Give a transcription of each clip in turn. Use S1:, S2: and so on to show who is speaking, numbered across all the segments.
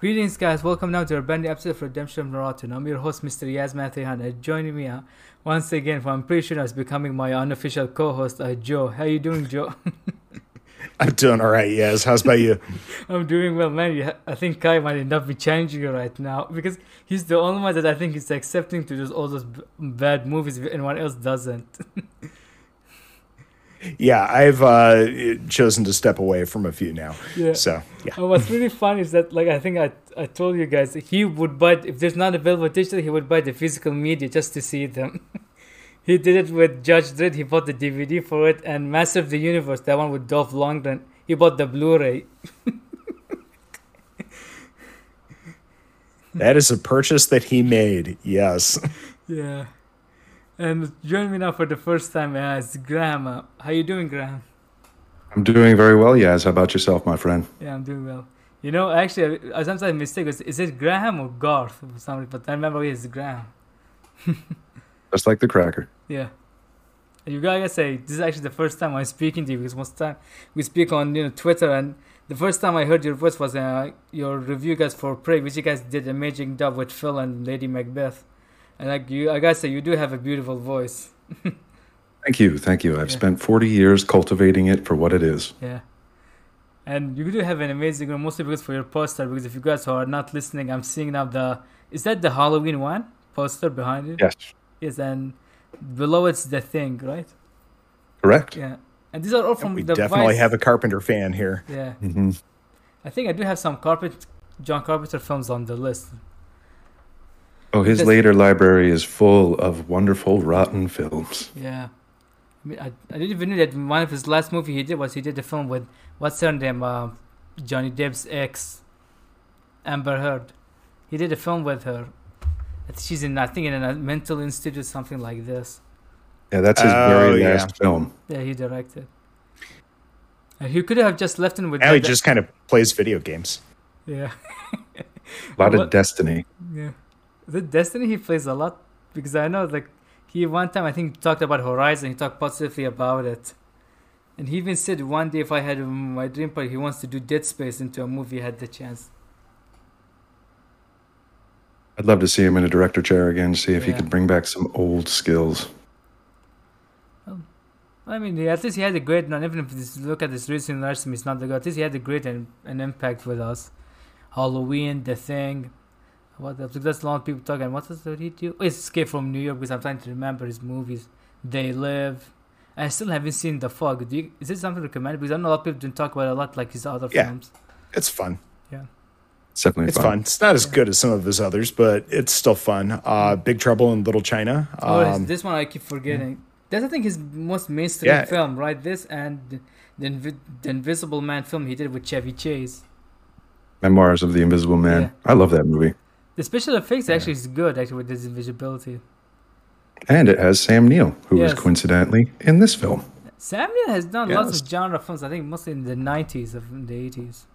S1: Greetings, guys. Welcome now to our brand new episode of Redemption of the Rotten. I'm your host, Mr. Yaz Mathihan. And joining me uh, once again, for I'm pretty sure is becoming my unofficial co-host, uh, Joe. How are you doing, Joe?
S2: I'm doing all right, yes. How's about you?
S1: I'm doing well, man. I think Kai might end up be challenging you right now because he's the only one that I think is accepting to do all those b- bad movies if anyone else doesn't.
S2: Yeah, I've uh, chosen to step away from a few now.
S1: Yeah.
S2: So, yeah.
S1: And what's really funny is that, like, I think I, I told you guys, he would buy, if there's not available digital, he would buy the physical media just to see them. he did it with Judge Dredd, he bought the DVD for it, and Master of the Universe, that one with Dolph Lundgren, he bought the Blu ray.
S2: That is a purchase that he made, yes.
S1: Yeah. And join me now for the first time is Graham. Uh, how you doing, Graham?
S3: I'm doing very well, Yaz. How about yourself, my friend?
S1: Yeah, I'm doing well. You know, actually, I sometimes mistake. Is, is it Graham or Garth or something? But I remember it's Graham.
S3: Just like the cracker.
S1: Yeah. And you gotta say this is actually the first time I'm speaking to you because most time we speak on you know Twitter and the first time I heard your voice was uh, your review guys for Prey, which you guys did amazing job with Phil and Lady Macbeth. And like you, I gotta say you do have a beautiful voice.
S3: Thank you, thank you. I've
S1: Yeah.
S3: spent 40 years cultivating it for what it is.
S1: Yeah. And you do have an amazing one, mostly because for your poster. Because if you guys are not listening, I'm seeing now the is that the Halloween one poster behind you?
S3: Yes,
S1: Yes, and below it's the thing, right?
S3: correct.
S1: Yeah. And these are all from
S2: we
S1: the
S2: definitely
S1: Vice-
S2: have a Carpenter fan here.
S1: Yeah.
S3: hmm
S1: I think I do have some Carpet John Carpenter films on the list.
S3: Oh, his
S1: Because-
S3: later library is full of wonderful, rotten films.
S1: Yeah. I mean, I, I didn't even know that one of his last movie he did was he did a film with what's her name, uh, Johnny Depp's ex, Amber Heard. He did a film with her. She's in, I think, in a mental institute, something like this.
S3: Yeah, that's his
S2: Oh,
S3: very
S2: yeah.
S3: last film.
S1: Yeah, he directed. And he could have just left him with
S2: Now he just kind of plays video games.
S1: yeah,
S3: A lot
S1: What?
S3: of destiny.
S1: yeah. The Destiny he plays a lot because I know like he one time I think talked about Horizon. He talked positively about it, and he even said one day if I had my dream part, he wants to do Dead Space into a movie. Had the chance.
S3: I'd love to see him in a director chair again, see if he could bring back some old skills.
S1: I mean, at least he had a great. Not even if you look at this recent Larson, it's not the good. At least he had a great an, an impact with us. Halloween, The Thing. What else? That's a lot of people talking. What else did he do? Oh, it's Escape from New York because I'm trying to remember his movies. They Live. I still haven't seen The Fog. Do you, is it something recommended? Because I know a lot of people didn't talk about it a lot like his other
S2: Yeah.
S1: films.
S2: It's fun.
S3: It's definitely
S2: It's fun. It's not as good as some of his others, but it's still fun. Uh, Big Trouble in Little China.
S1: oh,
S2: Um,
S1: this one I keep forgetting. That's I think his most mainstream
S2: Yeah.
S1: film, right? This and the, Invi- the Invisible Man film he did with Chevy Chase.
S3: Memoirs of the Invisible Man.
S1: Yeah.
S3: I love that movie.
S1: The special effects actually is good, actually, with this invisibility.
S3: And it has Sam Neill, who was
S1: Yes.
S3: coincidentally in this film.
S1: Sam Neill has done lots of genre films. I think mostly in the nineties of the eighties.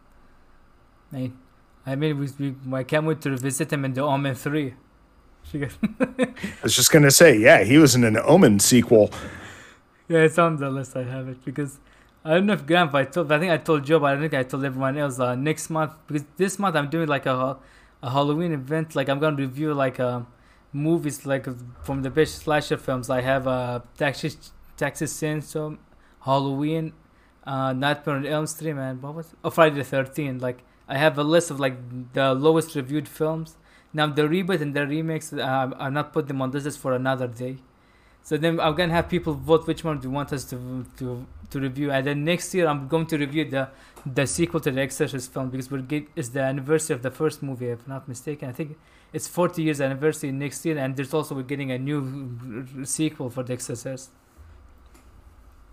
S1: I mean, I mean, we, we I can't wait to revisit him in the Omen three.
S2: I was just going to say, yeah, he was in an Omen sequel.
S1: yeah, it's on the list. I have it because I don't know if Graham, I told. I think I told Joe, but I think I told everyone else. Uh, next month, because this month I'm doing like a a Halloween event. Like I'm gonna review like uh, movies like from the best slasher films. I have uh, Texas Texas Chainsaw, Halloween, uh, Nightmare on Elm Street, and what was oh Friday the Thirteenth. Like I have a list of like the lowest reviewed films. Now the reboot and the remakes, uh, I'm not put them on this list for another day. So then I'm gonna have people vote which one do you want us to to to review, and then next year I'm going to review the the sequel to the Exorcist film because we'll get it's the anniversary of the first movie, if I'm not mistaken. I think it's 40 years anniversary next year, and there's also we're getting a new r- r- sequel for the Exorcist.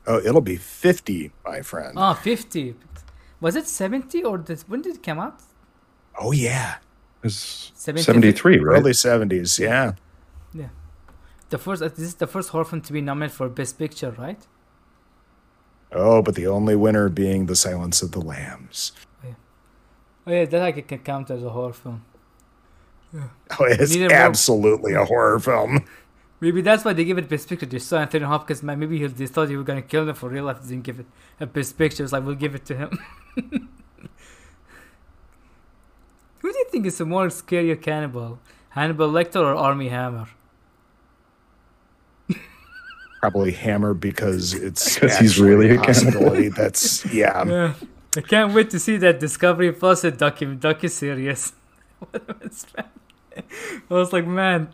S2: Oh, it'll be 50, my friend.
S1: Oh, 50. Was it 70 or this, when did it come out?
S2: oh, yeah.
S3: It's
S1: 70
S3: 73, right?
S2: Early 70s, yeah. Yeah.
S1: The first, uh, this is the first horror film to be nominated for Best Picture, right?
S2: Oh, but the only winner being The Silence of the Lambs.
S1: Oh yeah, oh, yeah that I can count as a horror film. Yeah.
S2: Oh, it's absolutely a horror film.
S1: Maybe that's why they give it Best Picture. They saw Anthony Hopkins, man. Maybe he, they thought he was gonna kill him for real life. They didn't give it a perspective. It's like we'll give it to him. Who do you think is a more scarier cannibal? Hannibal Lecter or Armie Hammer?
S2: Probably Hammer because it's
S3: 'Cause he's really a
S2: possibility. That's yeah.
S1: Yeah. I can't wait to see that Discovery Plus a docu docu series. I was like, man,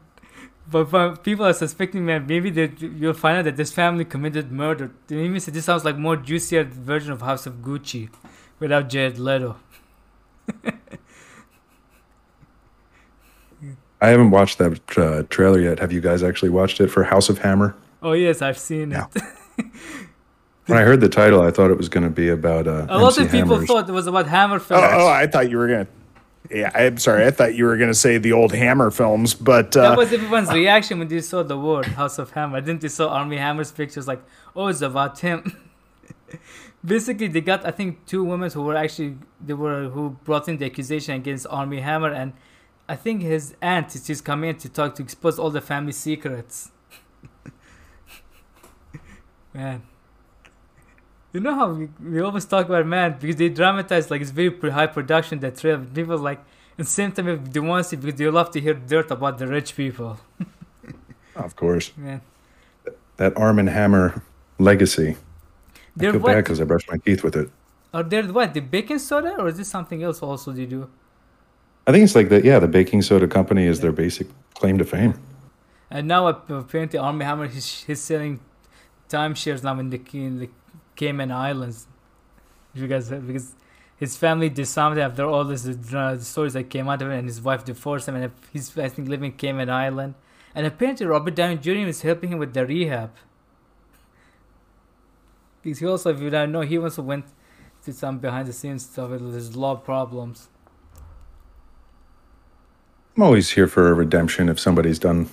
S1: but, but people are suspecting, man, maybe they, you'll find out that this family committed murder. They even this sounds like more juicier version of House of Gucci without Jared Leto.
S3: I haven't watched that uh, trailer yet. Have you guys actually watched it for House of Hammer?
S1: Oh yes, I've seen
S2: No.
S1: it.
S3: When I heard the title, I thought it was going to be about uh,
S1: A lot
S3: MC
S1: of people
S3: Hammer's-
S1: thought it was about Hammer
S2: Oh,
S1: films.
S2: oh, I thought you were gonna. Yeah, I'm sorry. I thought you were gonna say the old Hammer films, but uh,
S1: That was everyone's reaction when they saw the word House of Hammer. Didn't they saw Armie Hammer's pictures like, oh, it's about him. Basically, they got I think two women who were actually they were who brought in the accusation against Armie Hammer, and I think his aunt is just coming in to talk to expose all the family secrets. Man, you know how we, we always talk about man because they dramatize like it's very pre- high production that trailer. People like the same time if they want to see because they love to hear dirt about the rich people.
S3: Of course,
S1: Man,
S3: that Arm and Hammer legacy. I
S1: they're
S3: feel bad because I brushed my teeth with it.
S1: Are there what the baking soda or is this something else also they do?
S3: I think it's like that. Yeah, the baking soda company is their basic claim to fame.
S1: And now ap- apparently Armie Hammer he's, he's selling timeshares now in the, in the Cayman Islands. Guys because his family disarmed after all this uh, stories that came out of it, and his wife divorced him, and he's I think living in Cayman Island. And apparently Robert Downey Jr. is helping him with the rehab. Because he also, if you don't know, he also went to some behind the scenes stuff with his law problems.
S3: I'm always here for a redemption if somebody's done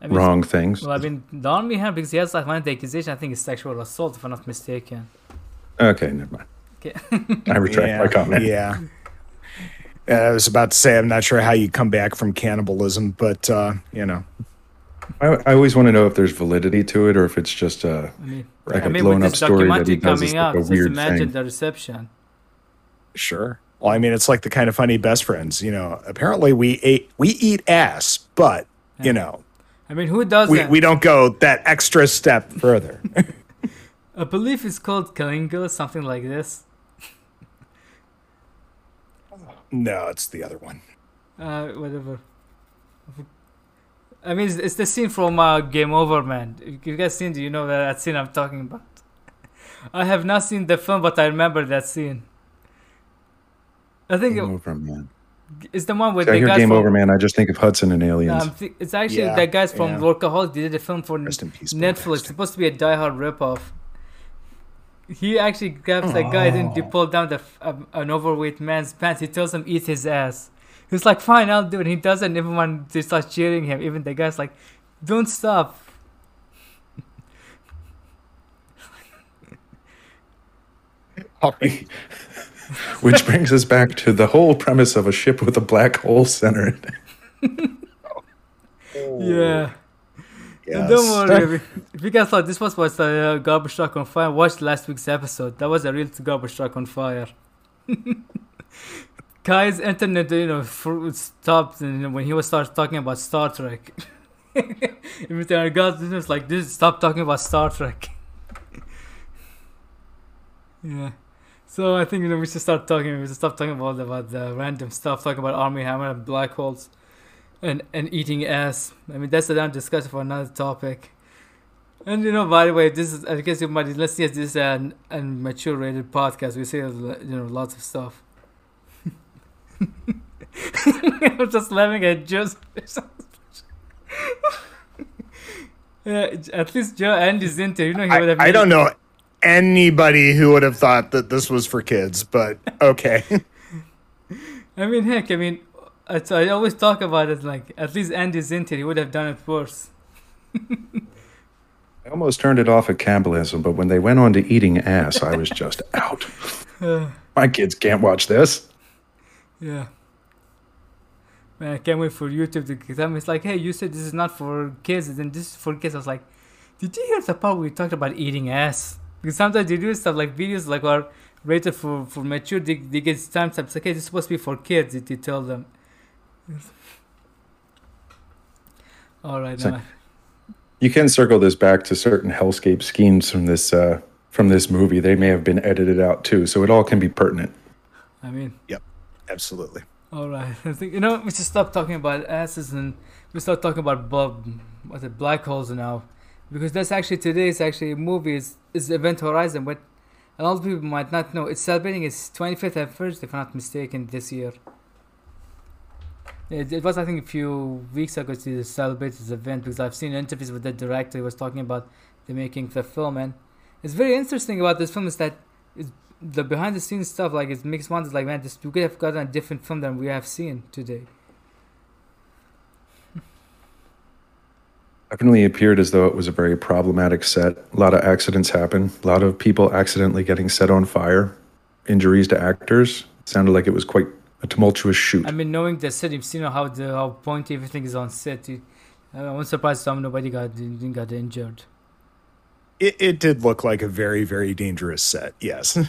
S1: I mean,
S3: wrong things.
S1: Well, I mean, the Armie Hammer because he has like one of the accusation. I think it's sexual assault, if I'm not mistaken.
S3: Okay, never mind.
S1: Okay.
S3: I retract
S2: yeah,
S3: my comment.
S2: Yeah. I was about to say I'm not sure how you come back from cannibalism, but uh, you know,
S3: I, I always want to know if there's validity to it or if it's just uh,
S1: I mean,
S3: like
S1: I
S3: a
S1: mean,
S3: blown up story that
S1: documentary
S3: he does
S1: coming
S3: is
S1: out,
S3: like a
S1: just
S3: weird
S1: imagine
S3: thing.
S1: the reception.
S2: sure. Well, I mean, it's like the kind of funny best friends. You know, apparently we ate we eat ass, but you know,
S1: I mean, who doesn't?
S2: we, we don't go that extra step further.
S1: I believe it's called Caligula, something like this.
S2: no, it's the other one.
S1: Uh, whatever. I mean, it's, it's the scene from uh, Game Over, man. If you guys seen, do you know that, that scene I'm talking about? I have not seen the film, but I remember that scene. I think
S3: Game
S1: it-
S3: over, man.
S1: It's the one with
S3: See, I
S1: the
S3: hear
S1: guys
S3: Game
S1: from.
S3: Over, man. I just think of Hudson and Aliens.
S1: Um, it's actually
S2: Yeah,
S1: the guys from
S2: yeah.
S1: Workaholic. They did a film for
S2: Rest in peace,
S1: Netflix. It's supposed to be a Die Hard ripoff. He actually grabs a guy, and he pull down the um, an overweight man's pants. He tells him eat his ass. He's like, fine, I'll do it. He doesn't. and everyone they start cheering him. Even the guy's like, don't stop.
S3: Which brings us back to the whole premise of a ship with a black hole center. in it.
S1: Yeah.
S2: Yes.
S1: don't worry. if- if you guys thought this was was a uh, garbage truck on fire, watch last week's episode. That was a real garbage truck on fire. Kai's internet, you know, fr- stopped and, you know, when he was started talking about Star Trek. Every time I got this, was like, this, stop talking about Star Trek. yeah. So I think you know we should start talking. We should stop talking about about the random stuff, talking about Armie Hammer and black holes and and eating ass. I mean, that's a down discussion for another topic. And you know, by the way, this is I guess you might let's see this is an an mature rated podcast. We say you know lots of stuff. I'm just laughing at just. yeah, uh, at least Joe Andy's into. You know, he would have.
S2: I, I don't know anybody who would have thought that this was for kids, but okay.
S1: I mean, heck, I mean, I, I always talk about it like at least Andy's into. it. He would have done it worse.
S3: I almost turned it off at cannibalism, but when they went on to eating ass, I was just out. Uh. My kids can't watch this.
S1: Yeah. Man, I can't wait for YouTube to tell me. It's like, hey, you said this is not for kids, and then this is for kids. I was like, did you hear the part where we talked about eating ass? Because sometimes they do stuff like videos like are rated for for mature, they, they get time stamps. Okay, this is supposed to be for kids. They tell them. All right,
S3: So-
S1: now.
S3: You can circle this back to certain hellscape schemes from this uh, from this movie. They may have been edited out too, so it all can be pertinent.
S1: I mean, Yep.
S2: Absolutely.
S1: all right. I think you know we should stop talking about asses and we start talking about bu- what's it, black holes now, because that's actually today's actually movie is is Event Horizon, but a lot of people might not know it's celebrating its 25th anniversary, if I'm not mistaken, this year. It, it was I think a few weeks ago to celebrate this event because I've seen interviews with the director. He was talking about the making the film, and it's very interesting about this film is that the behind the scenes stuff. Like it makes one like man, this we could have gotten a different film than we have seen today.
S3: Definitely appeared as though it was a very problematic set. A lot of accidents happen. A lot of people accidentally getting set on fire. Injuries to actors. Sounded like it was quite a tumultuous shoot.
S1: I mean, knowing the set, you've seen how the how pointy everything is on set. You, I was surprised some nobody got didn't got injured.
S2: It, it did look like a very, very dangerous set. Yes.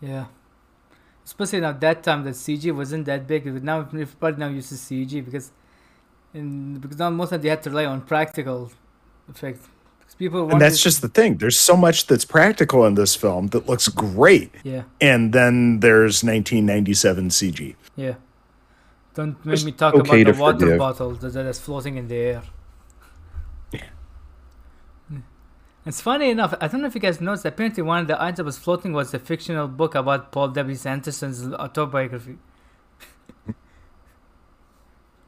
S1: Yeah. Especially now that time the CG wasn't that big. But now everybody now uses CG because, and because now most of they had to rely on practical effects. Because people
S2: and
S1: wanted-
S2: that's just the thing. There's so much that's practical in this film that looks great.
S1: yeah
S2: And then there's 1997 CG.
S1: yeah. Don't make
S3: It's
S1: me talk
S3: okay
S1: about the water
S3: forgive.
S1: bottle that, that's floating in the air. Yeah. It's funny enough. I don't know if you guys noticed. Apparently, one of the items that was floating was a fictional book about Paul W. Anderson's autobiography.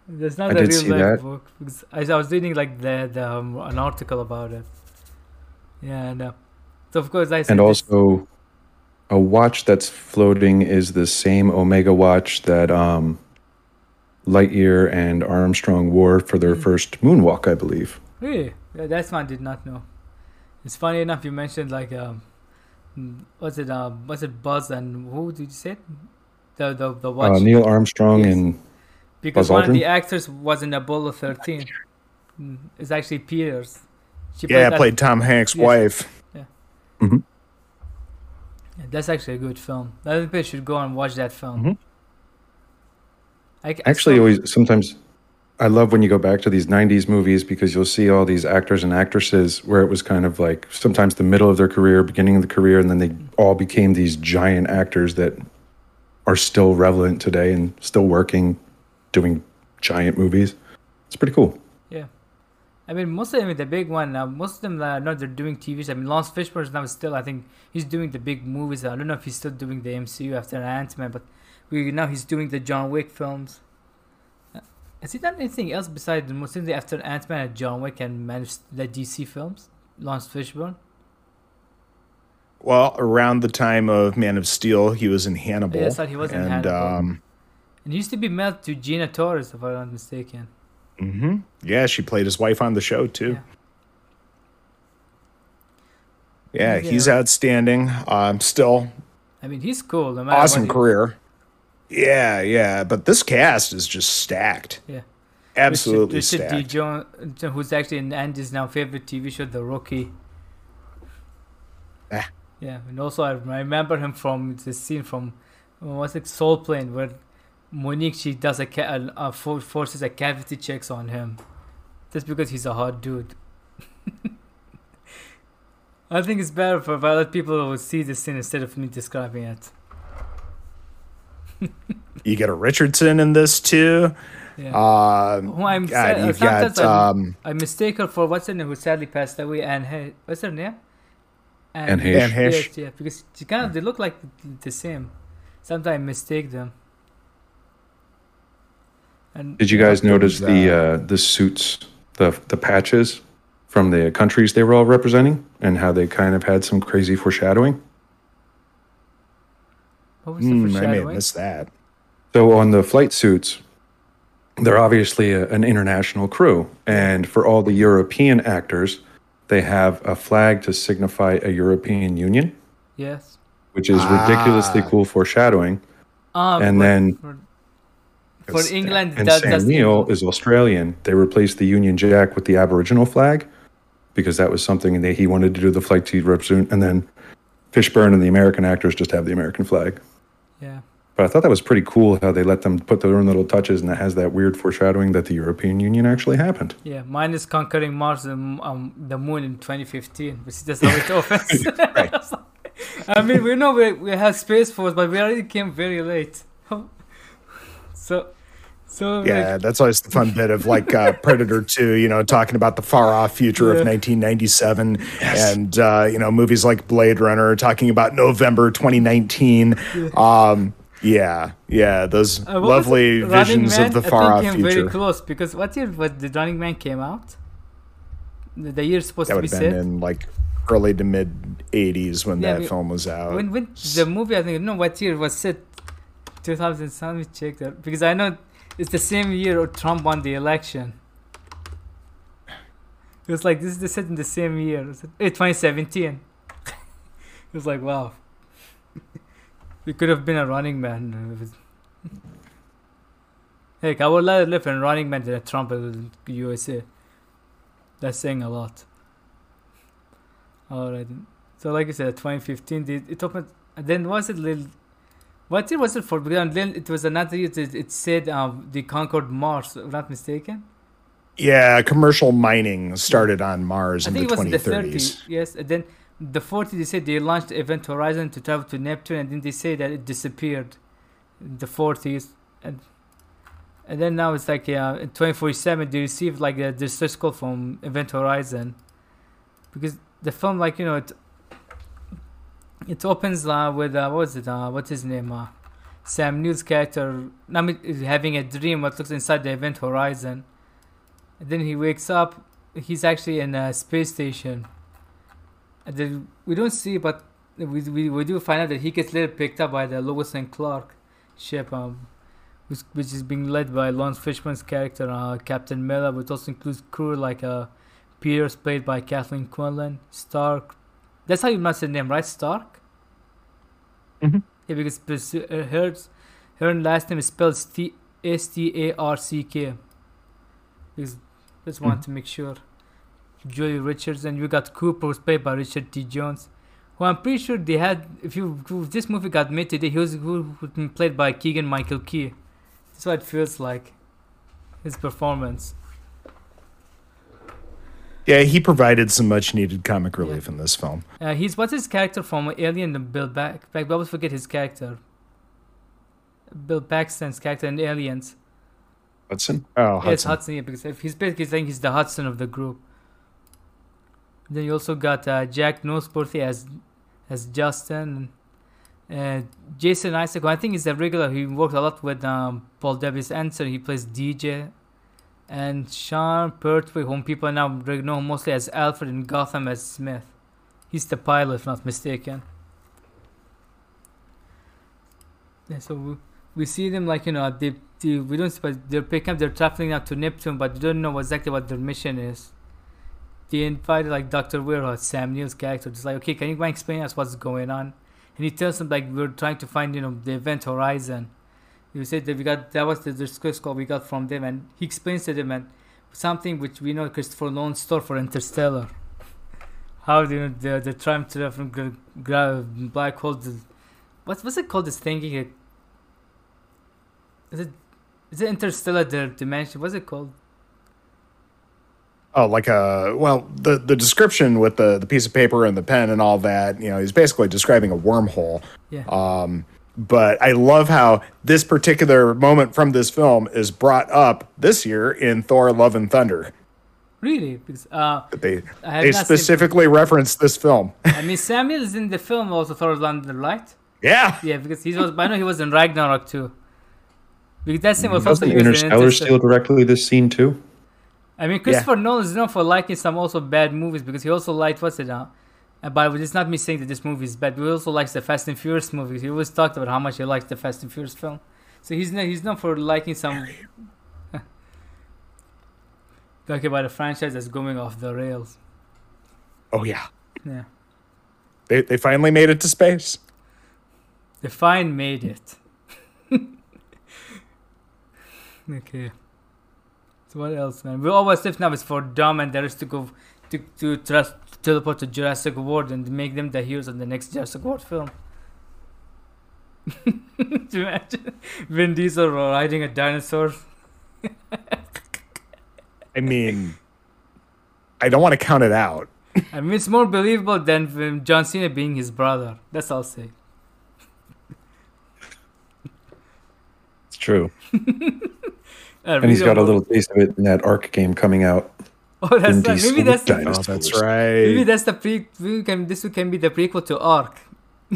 S1: That's not
S3: I
S1: a real life
S3: that.
S1: book. Because I, I was reading like the, the um, an article about it. Yeah, and uh, so of course I
S3: and
S1: this-
S3: also, a watch that's floating is the same Omega watch that um, Lightyear and Armstrong wore for their first moonwalk, I believe.
S1: Really? Yeah, that's one I did not know. It's funny enough you mentioned like um mm, what's it what's it Buzz and who did you say? The the the watch
S3: Uh, Neil Armstrong
S1: Yes.
S3: and
S1: because
S3: Buzz
S1: one of the actors was in Apollo thirteen. Mm, It's actually Peters. She
S2: Yeah, I played Tom Hanks'
S1: Yes.
S2: wife.
S1: Yeah, that's actually a good film. I think people should go and watch that film.
S2: Mhm.
S1: I, I
S3: actually
S1: saw-
S3: always sometimes I love when you go back to these 90s movies because you'll see all these actors and actresses where it was kind of like sometimes the middle of their career, beginning of the career, and then they all became these giant actors that are still relevant today and still working, doing giant movies. It's pretty cool.
S1: Yeah. I mean, most of them, the big one, uh, most of them are not they're doing TVs. I mean, Laurence Fishburne is now still, I think, he's doing the big movies. I don't know if he's still doing the MCU after Ant Man, but we now he's doing the John Wick films. Uh, Has he done anything else besides mostly after Ant Man and John Wick and managed the DC films? Laurence Fishburne?
S2: Well, around the time of Man of Steel, he was in Hannibal.
S1: Yes, I thought he was in
S2: and,
S1: Hannibal.
S2: Um,
S1: And used to be married to Gina Torres, if I'm not mistaken.
S2: Mm-hmm. Yeah, she played his wife on the show too.
S1: Yeah.
S2: Yeah, he's outstanding. Um, still
S1: I mean, he's cool. No
S2: awesome
S1: he-
S2: career. Yeah, yeah, but this cast is just stacked.
S1: Yeah.
S2: Absolutely
S1: Richard, Richard
S2: stacked.
S1: Who's actually in Andy's now favorite TV show, The Rookie.
S2: Ah.
S1: Yeah, and also I remember him from the scene from what's it, Soul Plane, where Monique she does a, ca- a, a for- forces a cavity checks on him, just because he's a hot dude. I think it's better for if I let people who see the scene instead of me describing it.
S2: You get a Richardson in this too.
S1: Yeah.
S2: Um,
S1: Who I'm
S2: God,
S1: sad-
S2: you've
S1: sometimes
S2: got
S1: I'm-
S2: um,
S1: I mistake her for what's her name who sadly passed away, and hey, what's her name?
S3: Anne Heche.
S2: Anne Heche.
S1: Yes, yeah, because she kind of they look like the same. Sometimes I mistake them. And
S3: Did you guys notice the
S2: uh,
S3: uh, the suits, the the patches from the countries they were all representing, and how they kind of had some crazy foreshadowing?
S1: what was the
S2: hmm, I may have
S1: foreshadowing?
S2: missed that.
S3: So on the flight suits, they're obviously a, an international crew, and for all the European actors, they have a flag to signify a European Union,
S1: Yes.
S3: which is ridiculously
S2: Ah.
S3: cool foreshadowing.
S1: Um,
S3: And
S1: but
S3: then-
S1: for, England,
S3: And
S1: that,
S3: Sam Neill is Australian. They replaced the Union Jack with the Aboriginal flag because that was something that he wanted to do the flight to represent. And then Fishburne and the American actors just have the American flag.
S1: Yeah.
S3: But I thought that was pretty cool how they let them put their own little touches, and that has that weird foreshadowing that the European Union actually happened.
S1: Yeah, mine is conquering Mars and um, the moon in 2015, which is just how it opens.
S2: Right.
S1: I mean, we know we, we have Space Force, but we already came very late. so, so
S2: Yeah,
S1: like,
S2: that's always the fun bit of like uh, Predator 2, you know, talking about the far off future
S1: Yeah.
S2: of 1997 and, uh, you know, movies like Blade Runner talking about November 2019. Um, yeah, yeah, those
S1: uh,
S2: lovely visions
S1: Man,
S2: of the far off
S1: came very
S2: future.
S1: close because what year was the Running Man came out? The, the year supposed
S2: That
S1: to be
S2: have been
S1: set.
S2: in like early to mid 80s when
S1: Yeah,
S2: that
S1: we-
S2: film was out.
S1: when when the movie I think no what year was set 2000 let me check that because I know it's the same year Trump won the election. It was like this is the set in the same year. It was- eh, 2017 it was like wow. We could have been a running man. It heck I would rather live in running man than a Trump in the USA that's saying a lot. Alright so like I said, 2015, the- it opened. Then was it little? What year was it for? Because then it was another year. It, it said um, the Concord Mars. If I'm not mistaken.
S2: yeah, commercial mining started on Mars
S1: I
S2: in
S1: think
S2: the
S1: it was in the 30.
S2: 2030s.
S1: Yes, and then the 40s They said they launched Event Horizon to travel to Neptune, and then they say that it disappeared. In the 40s, and and then now it's like uh, in 2047 they received like a distress call from Event Horizon, because the film like you know it it opens uh, with uh, what was it uh, what's his name uh, Sam Neill's character. Having a dream what looks inside the Event Horizon, and then he wakes up. He's actually in a space station, and then we don't see but we, we, we do find out that he gets later picked up by the Lewis and Clark ship um which, which is being led by Laurence Fishman's character uh, Captain Miller which also includes crew like uh Peters played by Kathleen Quinlan Stark that's how you pronounce her name right Stark?
S2: Mhm.
S1: yeah because uh, her her last name is spelled St- S-T-A-R-C-K because just want to make sure. Joely Richards and you got Cooper who's played by Richard T. Jones who I'm pretty sure they had if you if this movie got made today he was who, been played by Keegan Michael Key. That's what it feels like his performance
S2: Yeah, he provided some much needed comic relief in this film.
S1: uh, he's what's his character from Alien and Bill Back Back I always forget his character Bill Paxton's character in Aliens
S3: Hudson.
S2: Oh,
S1: Yes,
S2: Hudson.
S1: Hudson. Yeah, because if he's basically saying he's the Hudson of the group. Then you also got uh, Jack Noseworthy as as Justin, and uh, Jason Isaac. who I think he's a regular. He worked a lot with um, Paul W.S. Anderson. He plays DJ, and Sean Pertwee, whom people now know mostly as Alfred in Gotham as Smith. He's the pilot, if not mistaken. Yeah, so we, we see them like you know they, we don't but they're picking up they're traveling out to Neptune, but they don't know exactly what their mission is. They invited like Doctor Weir or Sam Neill's character, just like okay, can you explain us what's going on? And he tells them like we're trying to find you know the event horizon. He said that we got that was the discuss call we got from them, and he explains to them and something which we know Christopher Nolan stole for Interstellar. How do you know the the time travel gra- gra- black hole? The, what's what's it called? This thing? uh, Is it is it interstellar di- dimension? What's it called?
S2: Oh, like a well, the the description with the the piece of paper and the pen and all that, you know, he's basically describing a wormhole.
S1: Yeah.
S2: Um, but I love how this particular moment from this film is brought up this year in Thor: Love and Thunder.
S1: really? Because uh,
S2: They
S1: I
S2: they
S1: not seen-
S2: specifically reference this film.
S1: I mean, Sam Neill is in the film also Thor: London, right?
S2: yeah.
S1: Yeah, because he was. I know he was in Ragnarok too. Because that scene was also
S3: Doesn't
S1: used in
S3: Interstellar
S1: Interstellar.
S3: steal directly this scene too?
S1: I mean, Christopher Nolan is known for liking some also bad movies because he also liked what's it now. Uh, but it's not me saying that this movie is bad. But he also likes the Fast and Furious movies. He always talked about how much he likes the Fast and Furious film. So he's not, he's known for liking some. Talking about a franchise that's going off the rails.
S2: Oh yeah.
S1: Yeah,
S2: They they finally made it to space.
S1: the fine made it. okay. So what else, man? We always live now is for Dom and there is to go to to trust teleport to Jurassic World and make them the heroes of the next Jurassic World film. Do you imagine Vin Diesel riding a dinosaur?
S2: I mean, I don't want to count it out.
S1: I mean, it's more believable than John Cena being his brother. That's all I'll say.
S3: It's true. and he's got a little taste of it in that Ark game coming out.
S1: Oh, that's right. maybe that's the,
S2: oh, that's right.
S1: Maybe that's the pre. Can, this can be the prequel to Ark.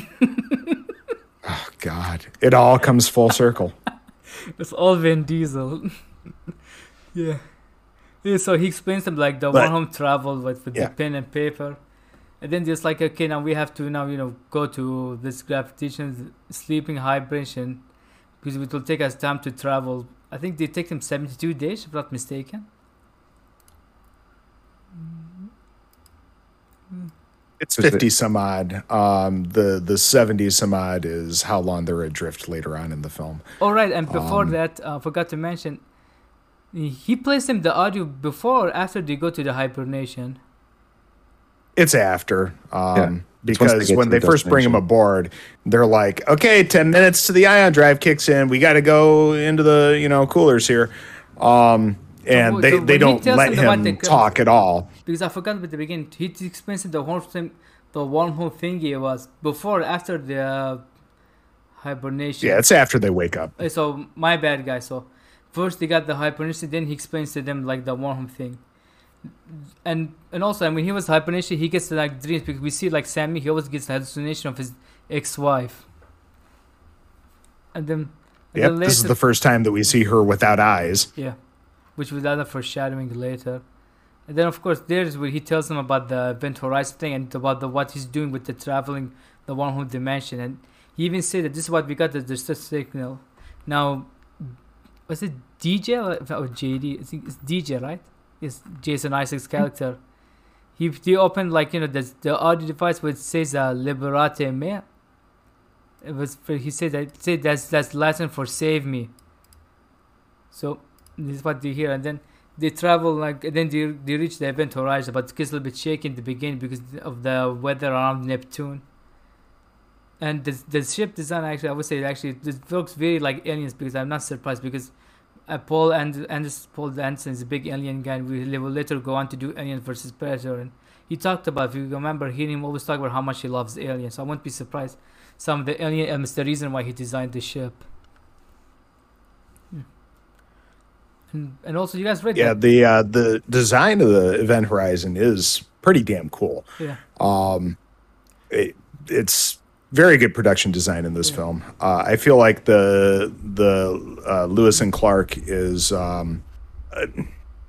S2: oh God! It all comes full circle.
S1: it's all Vin Diesel. yeah. Yeah, so he explains them like the but, wormhole travel with, with yeah. the pen and paper. And then just like okay now we have to now you know go to this gravitational sleeping hibernation because it will take us time to travel. I think they take them seventy two days if I'm not mistaken.
S2: It's fifty some odd. Um, the the seventy some odd is how long they're adrift later on in the film.
S1: All right, and before um, that, I uh, forgot to mention, he plays them the audio before or after they go to the hibernation.
S2: It's after. Um, yeah. Because when they first bring him aboard, they're like, "Okay, ten minutes to the ion drive kicks in. We got to go into the you know coolers here." Um, and so, they, so they don't let him talk at all.
S1: Because I forgot at the beginning, he explains the whole thing, the wormhole thingy was before after the uh, hibernation.
S2: Yeah, it's after they wake up.
S1: Uh, so my bad, guy. So first they got the hibernation, then he explains to them like the wormhole thing. And and also when he was hibernation, he gets like dreams because we see like Sammy, he always gets the hallucination of his ex-wife. And then.
S2: And yep, then later, this is the first time that we see her without eyes.
S1: Yeah which was other foreshadowing later. And then of course there's where he tells them about the event horizon thing and about the what he's doing with the traveling the wormhole dimension and he even said that this is what we got the distress signal. Now was it DJ or, JD? I think it's DJ, right? It's Jason Isaacs' character. He he opened like you know the the audio device which says uh, "Liberate me." It was for, he said that said that's that's Latin for "save me." So this is what they hear, and then they travel like then they, they reach the event horizon, but it gets a little bit shaky in the beginning because of the weather around Neptune. And the the ship design actually, I would say actually this looks very like aliens because I'm not surprised because uh, Paul and Anders Paul Anderson is a big alien guy. And we will later go on to do Alien versus Predator, and he talked about. If you remember, hearing him always talk about how much he loves aliens. So I won't be surprised. Some of the alien elements, the reason why he designed the ship. And, also, you guys read
S2: yeah,
S1: that.
S2: the uh, the design of the Event Horizon is pretty damn cool.
S1: Yeah.
S2: Um, it, it's very good production design in this yeah. film. Uh, I feel like the the uh, Lewis and Clark is um, a,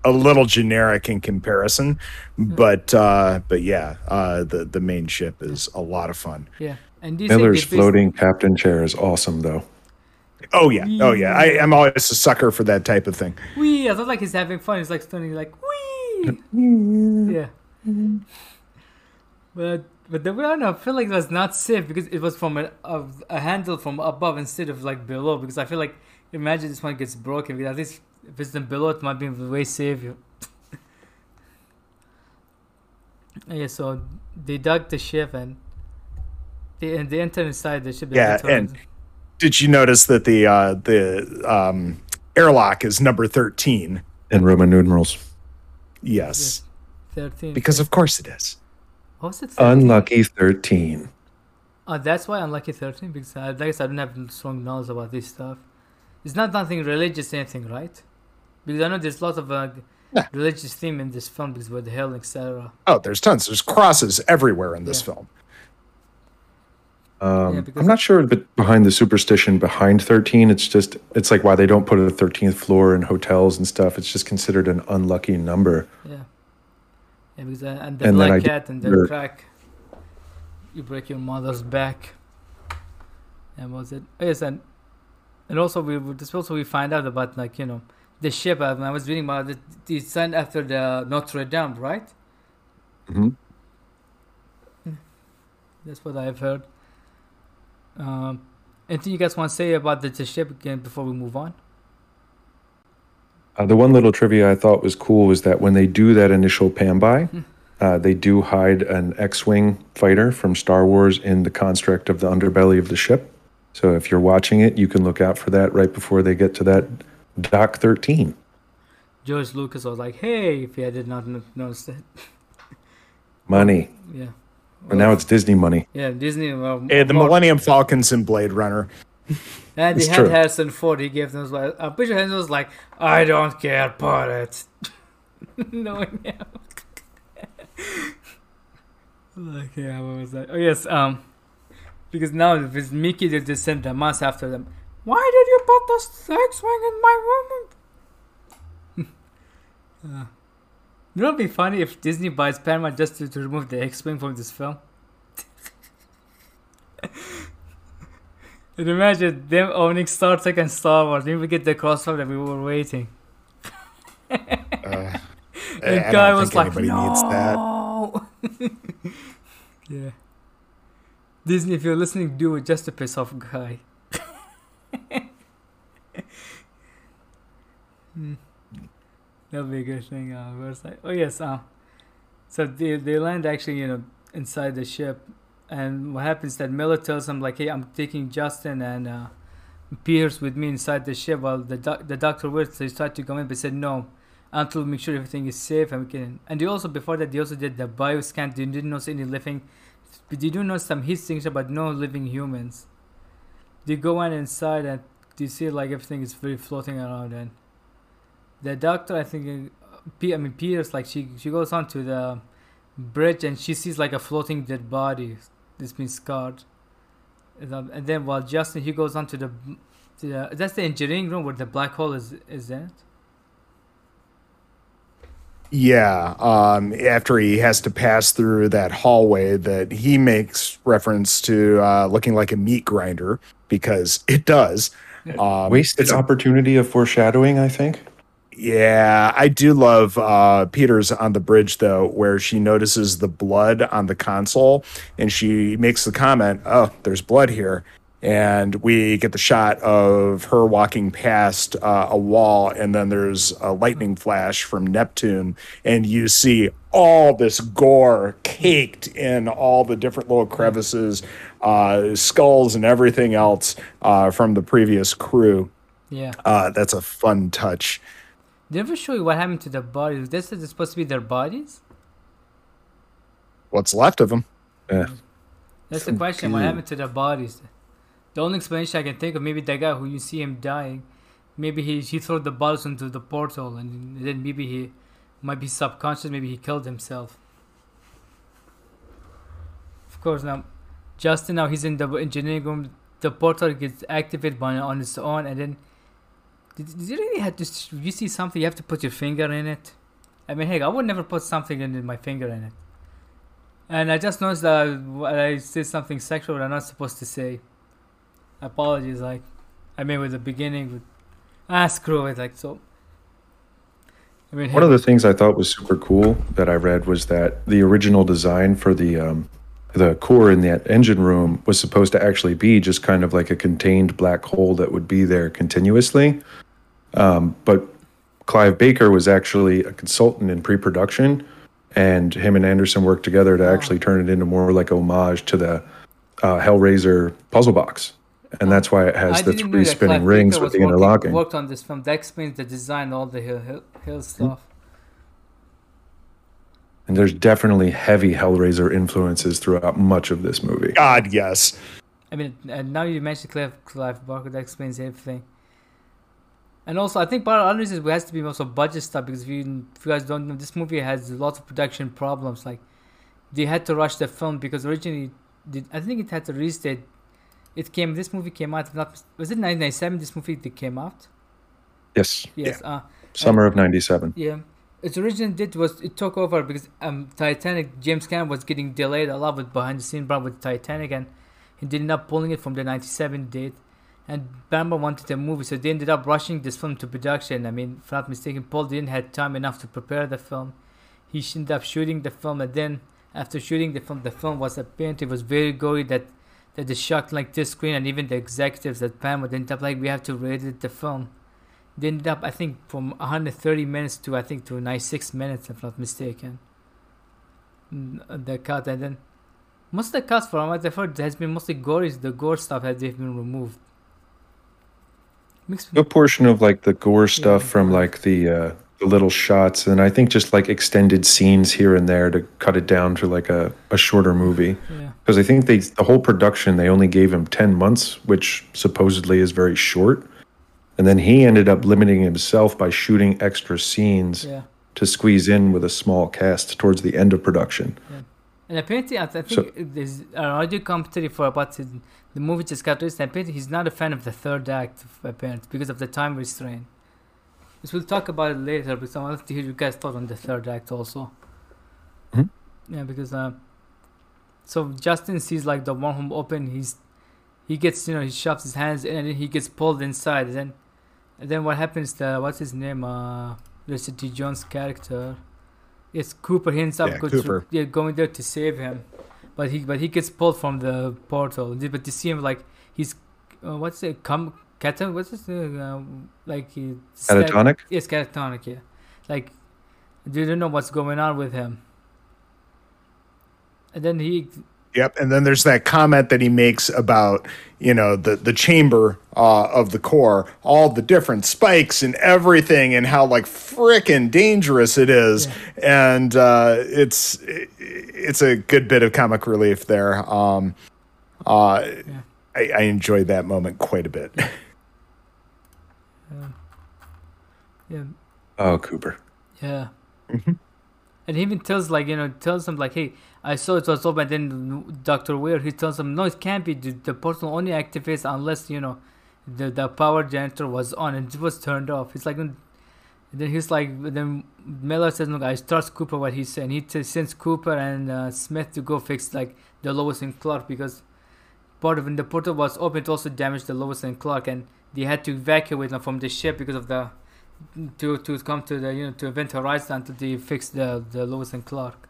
S2: a, little generic in comparison, mm. but uh, but yeah, uh, the the main ship is a lot of fun.
S1: Yeah,
S3: and Miller's floating captain chair is awesome though.
S2: Oh yeah, oh yeah. I, am always a sucker for that type of thing.
S1: Wee! I thought like he's having fun. He's like stunning, like wee. yeah. But but the way I know, I feel like it was not safe because it was from a, a, a, handle from above instead of like below. Because I feel like imagine this one gets broken. Because at least if it's below, it might be way safer. yeah. So they dug the ship and they and they entered inside the ship.
S2: Yeah, and did you notice that the uh, the um, airlock is number thirteen
S3: in Roman numerals?
S2: Yes,
S1: thirteen.
S2: Because of course it is.
S1: What was it?
S3: 13? Unlucky thirteen.
S1: Oh, that's why unlucky thirteen. Because I, guess I don't have strong knowledge about this stuff. It's not nothing religious, anything, right? Because I know there's lots of uh, yeah. religious theme in this film because with hell, etc.
S2: Oh, there's tons. There's crosses everywhere in this yeah. film.
S3: Um, yeah, I'm not sure, but behind the superstition behind 13, it's just it's like why they don't put a 13th floor in hotels and stuff. It's just considered an unlucky number.
S1: Yeah, yeah, because uh, and the and black cat and the crack, you break your mother's back. And was it? Oh, yes, and and also we this also we find out about like you know the ship. I, I was reading about it. It's signed after the Notre Dame, right?
S3: Mm-hmm.
S1: Hmm. That's what I've heard. Um, anything you guys want to say about the, the ship again before we move on?
S3: Uh, the one little trivia I thought was cool was that when they do that initial pan by, mm. uh, they do hide an X-wing fighter from Star Wars in the construct of the underbelly of the ship. So if you're watching it, you can look out for that right before they get to that Dock 13.
S1: George Lucas was like, "Hey, if I did not no- notice that."
S3: Money.
S1: Yeah,
S3: And now it's Disney money.
S1: yeah. Disney. Well,
S2: Hey, the Millennium Falcons and Blade Runner.
S1: And he had
S3: true.
S1: Harrison Ford. He gave them like, I'm pretty sure Harrison was like, I don't care, put it. Knowing him. like, yeah, what was that? Oh, yes, um, because now with Mickey, they just sent a mass after them. Why did you put the X-Wing in my room? uh, you know, it'd be funny if Disney buys Paramount just to, to remove the X-Wing from this film. And imagine them owning Star Trek and Star Wars. Maybe we get the crossover that we were waiting.
S2: Uh,
S1: And
S2: I
S1: guy was like,
S2: anybody needs that.
S1: no. yeah. Disney, if you're listening, do it just to piss off Guy. Hmm. That'll be a good thing. Uh, it's like, oh yes, um, so they they land actually, you know, inside the ship, and what happens that Miller tells him like, hey, I'm taking Justin and uh, Pierce with me inside the ship. While the doc- the doctor waits, they start to come in, but said no, until we make sure everything is safe and we can. And they also before that they also did the bioscan. They didn't notice any living. But they do know some heat signature, but no living humans. They go on inside and they see like everything is very floating around and the doctor I think uh, P- I mean Pierce like she she goes on to the bridge and she sees like a floating dead body that's been scarred and, then while Justin he goes on to the to the that's the engineering room where the black hole is is in it
S2: Yeah, um, after he has to pass through that hallway that he makes reference to uh, looking like a meat grinder because it does. Um,
S3: Wasted
S2: it's a-
S3: opportunity of foreshadowing, I think.
S2: Yeah, I do love uh, Peter's on the bridge though, where she notices the blood on the console, and she makes the comment, "Oh, there's blood here," and we get the shot of her walking past uh, a wall, and then there's a lightning flash from Neptune, and you see all this gore caked in all the different little crevices, uh, skulls, and everything else uh, from the previous crew.
S1: yeah
S2: Uh, that's a fun touch.
S1: They never show you what happened to the bodies this is supposed to be their bodies
S2: What's left of them?
S3: Yeah. Hmm.
S1: That's the question. What happened to the bodies? The only explanation I can think of, maybe the guy who you see him dying, maybe he he threw the bodies into the portal, and then maybe he might be subconscious. Maybe he killed himself. Of course, now Justin now he's in the engineering room. The portal gets activated by on its own, and then did, did you really have to? You see something, you have to put your finger in it. I mean, heck, I would never put something in my finger in it. And I just noticed that I, I said something sexual I'm not supposed to say. Apologies, like I mean with the beginning with ah screw it, like so. I mean,
S3: One of the things I thought was super cool that I read was that the original design for the um, the core in that engine room was supposed to actually be just kind of like a contained black hole that would be there continuously. Um, but Clive Barker was actually a consultant in pre-production, and him and Anderson worked together to actually turn it into more like a homage to the uh, Hellraiser puzzle box, and that's why it has
S1: I
S3: the
S1: didn't know
S3: three
S1: that
S3: spinning
S1: Clive
S3: rings
S1: Barker
S3: with the
S1: working-
S3: interlocking.
S1: Worked on this film. That explains the design, all the hill, hill, hill stuff.
S3: And there's definitely heavy Hellraiser influences throughout much of this movie.
S2: God, yes.
S1: I mean, and now you mentioned Clive, Clive Barker, that explains everything. And also, I think part of the reason it has to be also budget stuff because if you, if you guys don't know, this movie has lots of production problems. Like, they had to rush the film because originally, did, I think it had to release date. It came. This movie came out. Not was it 1997? This movie that came out.
S3: Yes,
S1: Yes. Uh,
S3: summer of '97.
S1: yeah. Its original date was it took over because um Titanic James Cameron was getting delayed a lot with behind the scene problem with Titanic and he ended up pulling it from the ninety seven date. And Bamba wanted a movie, so they ended up rushing this film to production. I mean, if I'm not mistaken, Paul didn't have time enough to prepare the film. He ended up shooting the film, and then after shooting the film, the film was apparently was very gory that that the shocked like this screen and even the executives at Bamba ended up like we have to rate the film. They ended up, I think, from 130 minutes to I think to 96 minutes, if not mistaken. mm, the cut, and then most of the cuts from what I've heard has been mostly gory. The gore stuff has been removed. Mixed
S3: A portion of like the gore stuff
S1: Yeah.
S3: from like the uh, the little shots, and I think just like extended scenes here and there to cut it down to like a, a shorter movie.
S1: yeah,
S3: Because I think they the whole production they only gave him ten months, which supposedly is very short. And then he ended up limiting himself by shooting extra scenes
S1: yeah.
S3: to squeeze in with a small cast towards the end of production.
S1: And apparently, I, th- I
S3: So-
S1: think there's an audio commentary for about the movie just got released. And apparently, he's not a fan of the third act, apparently, because of the time restraint. Which we'll talk about it later, but I want to hear you guys' thought on the third act also.
S3: Mhm.
S1: Yeah, because uh, so Justin sees like the wormhole open. He's he gets you know he shoves his hands in and then he gets pulled inside. And then and then what happens? The what's his name? Uh, Richard T. Jones' character. It's Cooper. He ends up
S2: Yeah,
S1: go
S2: Cooper.
S1: Through, yeah, going there to save him, but he but he gets pulled from the portal. But to see him like he's uh, what's it? Come, cata, what's his name? Uh, like he
S3: Catatonic?
S1: Yes, catatonic. Yeah, like you don't know what's going on with him. And then he
S2: Yep, and then there's that comment that he makes about you know the the chamber uh, of the core, all the different spikes and everything, and how like frickin' dangerous it is, and uh, it's it's a good bit of comic relief there. Um, uh, I, I enjoyed that moment quite a bit.
S1: yeah
S3: Oh, Cooper.
S1: Yeah. And he even tells like you know tells him like hey I saw it was open. Then Doctor Weir he tells him no it can't be the, the portal only activates unless you know the the power generator was on and it was turned off. It's like then he's like then Miller says look I trust Cooper what he said. And he t- sends Cooper and uh, Smith to go fix like the Lewis and Clark because part of when the portal was open it also damaged the Lewis and Clark and they had to evacuate them from the ship because of the to to come to the you know to Event Horizon they fix the the Lewis and Clark.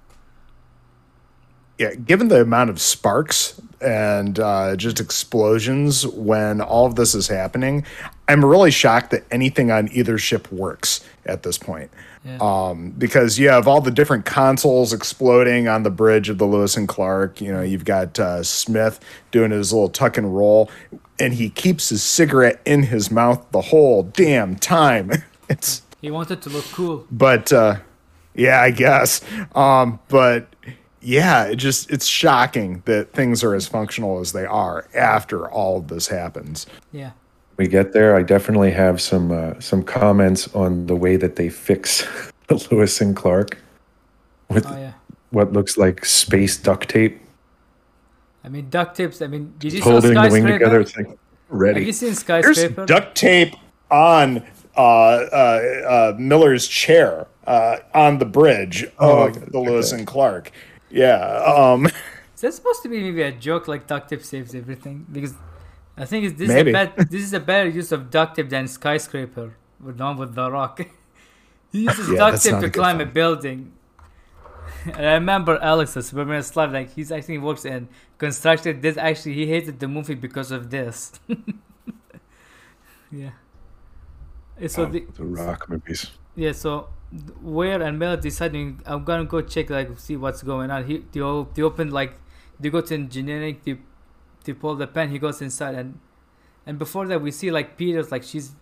S2: Yeah, given the amount of sparks and uh, just explosions when all of this is happening, I'm really shocked that anything on either ship works at this point.
S1: Yeah.
S2: Um, because you have all the different consoles exploding on the bridge of the Lewis and Clark. You know, you've got uh, Smith doing his little tuck and roll, and he keeps his cigarette in his mouth the whole damn time. It's
S1: He wanted to look cool.
S2: but uh yeah i guess um but yeah it just it's shocking that things are as functional as they are after all of this happens
S1: Yeah.
S3: we get there, I definitely have some uh, some comments on the way that they fix the Lewis and Clark with
S1: Oh yeah.
S3: what looks like space duct tape,
S1: I mean duct tapes. I mean, did you see
S3: holding the wing together.
S1: skyscraper?
S3: It's like ready.
S1: Have you seen
S2: there's
S1: skyscraper?
S2: duct tape on uh uh, uh miller's chair uh on the bridge
S3: Oh,
S2: of
S3: gotta
S2: the lewis and clark yeah um
S1: Is that supposed to be maybe a joke like duct tape saves everything? Because I think this
S2: Maybe.
S1: is a bad this is a better use of duct tape than skyscraper with the one with the rock. he uses
S2: Yeah,
S1: duct tape to climb a building. And I remember Alex, the Superman slave, like he's actually works in construction. This actually he hated the movie because of this. yeah. So
S3: Oh,
S1: the,
S3: the rock movies.
S1: yeah, so where and Mel deciding I'm gonna go check like see what's going on. He they, they open like they go to engineering, they they pull the pen, he goes inside and and before that we see like Peter's like she's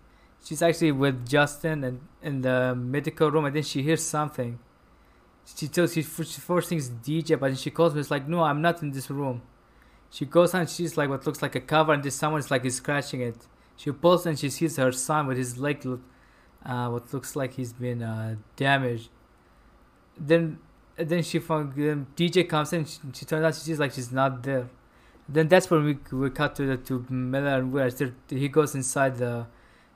S1: she's actually with Justin and in the medical room and then she hears something. She tells she first, first thinks DJ but then she calls me it's like no I'm not in this room. She goes on she's like what looks like a cover and this someone's like is scratching it. She pulls and she sees her son with his leg uh, what looks like he's been uh, damaged. Then, then she found um, DJ comes in. She, she turns out she's like she's not there. Then that's when we we cut to the to Miller and where he goes inside the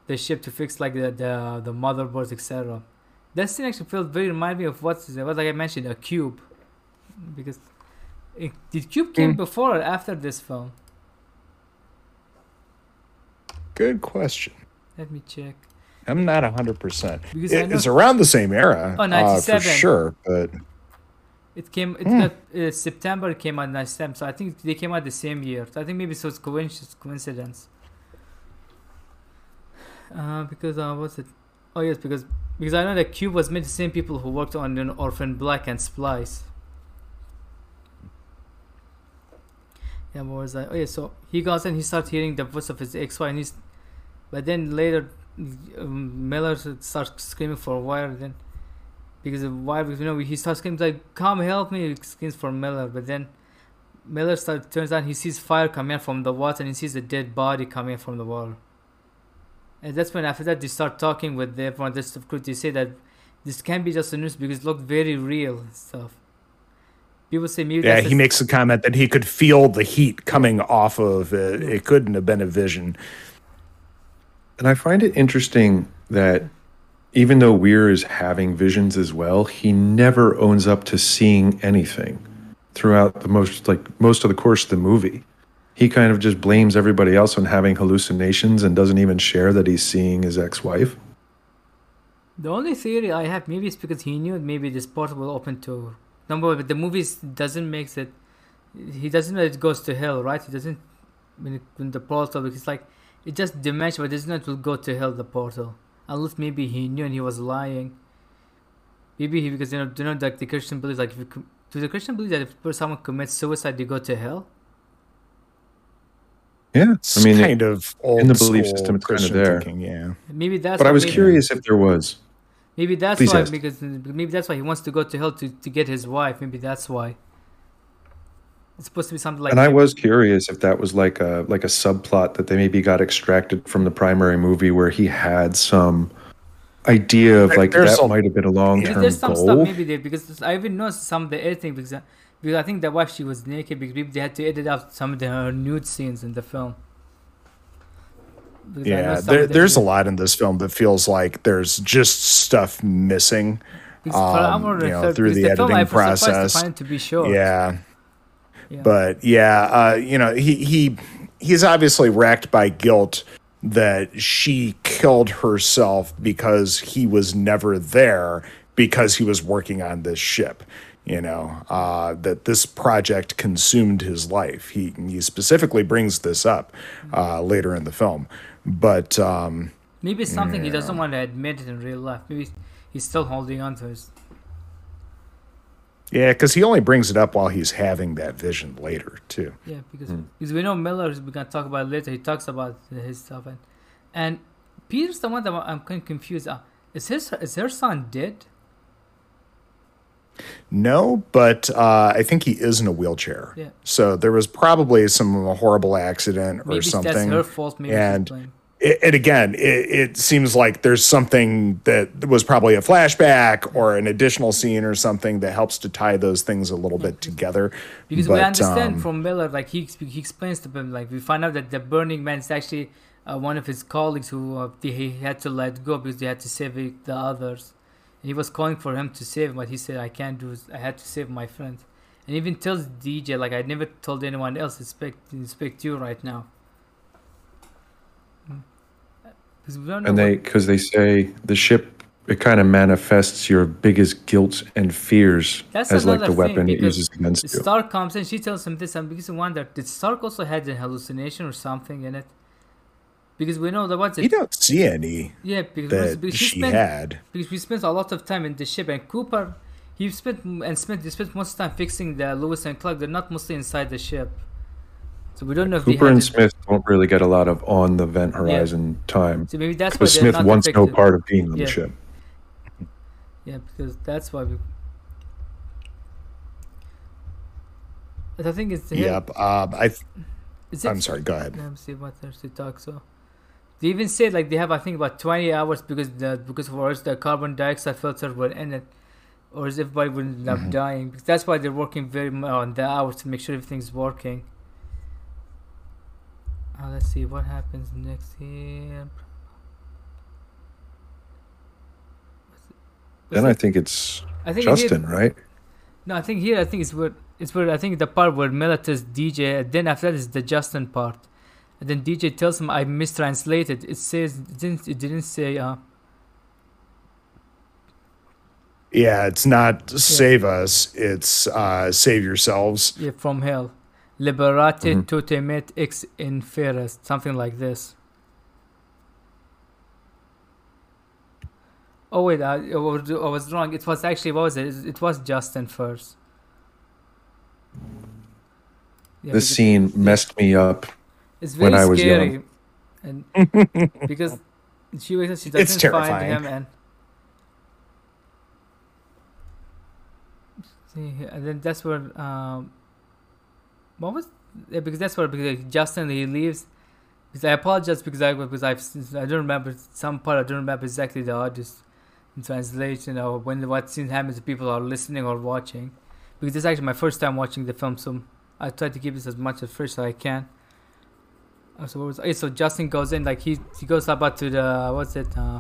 S1: the ship to fix like the the, the motherboards etc. That scene actually felt very remind me of what's what like I mentioned a cube, because it, did cube came
S2: Mm.
S1: before or after this film?
S2: good question
S1: Let me check.
S2: I'm not 100%
S1: Because
S2: it, it's around the same era
S1: Oh,
S2: uh, for sure but
S1: It came. It
S2: Hmm.
S1: got uh, September. Came out nice time. So I think they came out the same year. So I think maybe so it's coincidence. Coincidence. Uh, because uh, what's it? Oh yes, because because I know that Cube was made the same people who worked on an Orphan Black and Splice. Yeah, what was that? Oh yeah, so he goes and he starts hearing the voice of his ex-wife, and he's, but then later, Miller starts screaming for Weir. Then, because the Weir, you know, he starts screaming like, "Come help me!" He screams for Miller, but then Miller starts turns out he sees fire coming from the water, and he sees a dead body coming from the water. And that's when after that they start talking with everyone. This of course they say that this can be just a news because it looked very real and stuff. People say maybe
S2: Yeah,
S1: that's
S2: he
S1: a-
S2: makes a comment that he could feel the heat coming off of it. It couldn't have been a vision.
S3: And I find it interesting that even though Weir is having visions as well, he never owns up to seeing anything throughout the most like most of the course of the movie. He kind of just blames everybody else on having hallucinations and doesn't even share that he's seeing his ex-wife.
S1: The only theory I have, maybe it's because he knew maybe this portal will open to number, one, but the movies doesn't make it. He doesn't know it goes to hell, right? He doesn't when, it, when the portal. It's like it just dimension, but it doesn't know it will go to hell. The portal, unless maybe he knew and he was lying. Maybe he because you know, do you know like the Christian believes like if you, com- do the Christian believe that if someone commits suicide, they go to hell?
S3: Yeah,
S2: It's
S3: I mean,
S2: kind of old In
S3: the belief system, it's kinda
S2: Christian
S3: there.
S2: thinking, yeah.
S1: Maybe that's.
S3: but I was
S1: maybe-
S3: curious if there was.
S1: Maybe that's
S3: Please
S1: why
S3: ask.
S1: because maybe that's why he wants to go to hell to, to get his wife. Maybe that's why. It's supposed to be something like.
S3: and I was curious if that was like a like a subplot that they maybe got extracted from the primary movie where he had some idea of
S2: There-
S3: like
S2: there's
S3: that
S2: a-
S3: might have been a long
S1: Maybe
S3: term
S1: there's some stuff maybe there because I even know some of the editing because, uh, because I think that wife she was naked because they had to edit out some of the her nude scenes in the film. Because
S2: Yeah,
S1: some
S2: there, there's a lot in this film that feels like there's just stuff missing.
S1: because for- I'm
S2: um, you know,
S1: third-
S2: through
S1: because
S2: the
S1: film I
S2: editing
S1: was
S2: process.
S1: To find it to be short.
S2: Yeah,
S1: Yeah.
S2: but yeah, uh, you know, he he he's obviously racked by guilt that she killed herself because he was never there because he was working on this ship. You know, uh, that this project consumed his life. He he specifically brings this up uh, later in the film, but um,
S1: Maybe it's something he doesn't want to admit it in real life. Maybe he's still holding on to his.
S2: Yeah, because he only brings it up while he's having that vision later too.
S1: Yeah, because
S3: Hmm.
S1: because we know Miller. We're gonna talk about it later. He talks about his stuff and and Peter's the one that I'm kind of confused. Uh, is his is her son dead?
S2: No, but uh, I think he is in a wheelchair.
S1: Yeah.
S2: So there was probably some horrible accident or
S1: Maybe
S2: something.
S1: that's her fault. Maybe she's
S2: and it, and again, it, it seems like there's something that was probably a flashback or an additional scene or something that helps to tie those things a little bit together.
S1: Because we understand
S2: um,
S1: from Miller, like he he explains to him, like we find out that the Burning Man is actually uh, one of his colleagues who uh, he had to let go because they had to save the others, and he was calling for him to save him, but he said, "I can't do. I had to save my friend," and even tells DJ, like I never told anyone else. Expect expect you right now. Hmm. 'Cause we don't know
S3: and they because they say the ship it kind of manifests your biggest guilt and fears
S1: That's
S3: as like the
S1: thing,
S3: weapon it uses against you.
S1: Stark comes and she tells him this, and because I wonder, did Stark also had a hallucination or something in it? Because we know that what's
S2: You don't see any
S1: Yeah, because,
S2: that
S1: because
S2: she
S1: spent,
S2: had.
S1: because we spent a lot of time in the ship, and Cooper, he spent and spent they spent most time fixing the Lewis and Clark. They're not mostly inside the ship, so we don't know if
S3: Cooper and
S1: it-
S3: Smith don't really get a lot of on the event horizon time
S1: So maybe that's why
S3: because
S1: they're
S3: Smith
S1: not
S3: wants no
S1: affected.
S3: part of being on
S1: Yeah.
S3: the ship.
S1: Yeah, because that's why we. But I think it's here.
S2: Yep. Um, I. Th-
S1: it...
S2: I'm sorry. Go ahead.
S1: Let me see what there's to talk. So they even said like they have I think about 20 hours because the because for us the carbon dioxide filter were end it, or is everybody would end up dying? Because that's why they're working very mu- on the hours to make sure everything's working. Uh, let's see what happens next here.
S3: Then I think it's
S1: I think here-
S3: Justin, right?
S1: No, I think here I think it's where it's where I think the part where Miller tells DJ, and then after that is the Justin part, and then DJ tells him I mistranslated. It says it didn't it didn't say uh
S2: Yeah, it's not save us. It's uh, save yourselves.
S1: yeah, from hell, liberate
S3: Mhm.
S1: tutemet ex inferis, something like this. Oh wait, I, I was wrong. It was actually what was it? It was Justin first. Yeah,
S3: This scene messed me up.
S1: It's
S3: when I was
S1: scary,
S3: young.
S1: and because she wakes up, she doesn't find him, and See, and then that's where um, what was yeah, because that's what because Justin he leaves. Because I apologize because I because I've I don't remember some part I don't remember exactly the audio in translation or when what scene happens people are listening or watching. Because this is actually my first time watching the film, so I try to keep this as much as fresh as I can. Uh, so what was? eh, So Justin goes in like he he goes up to the what's it? Uh,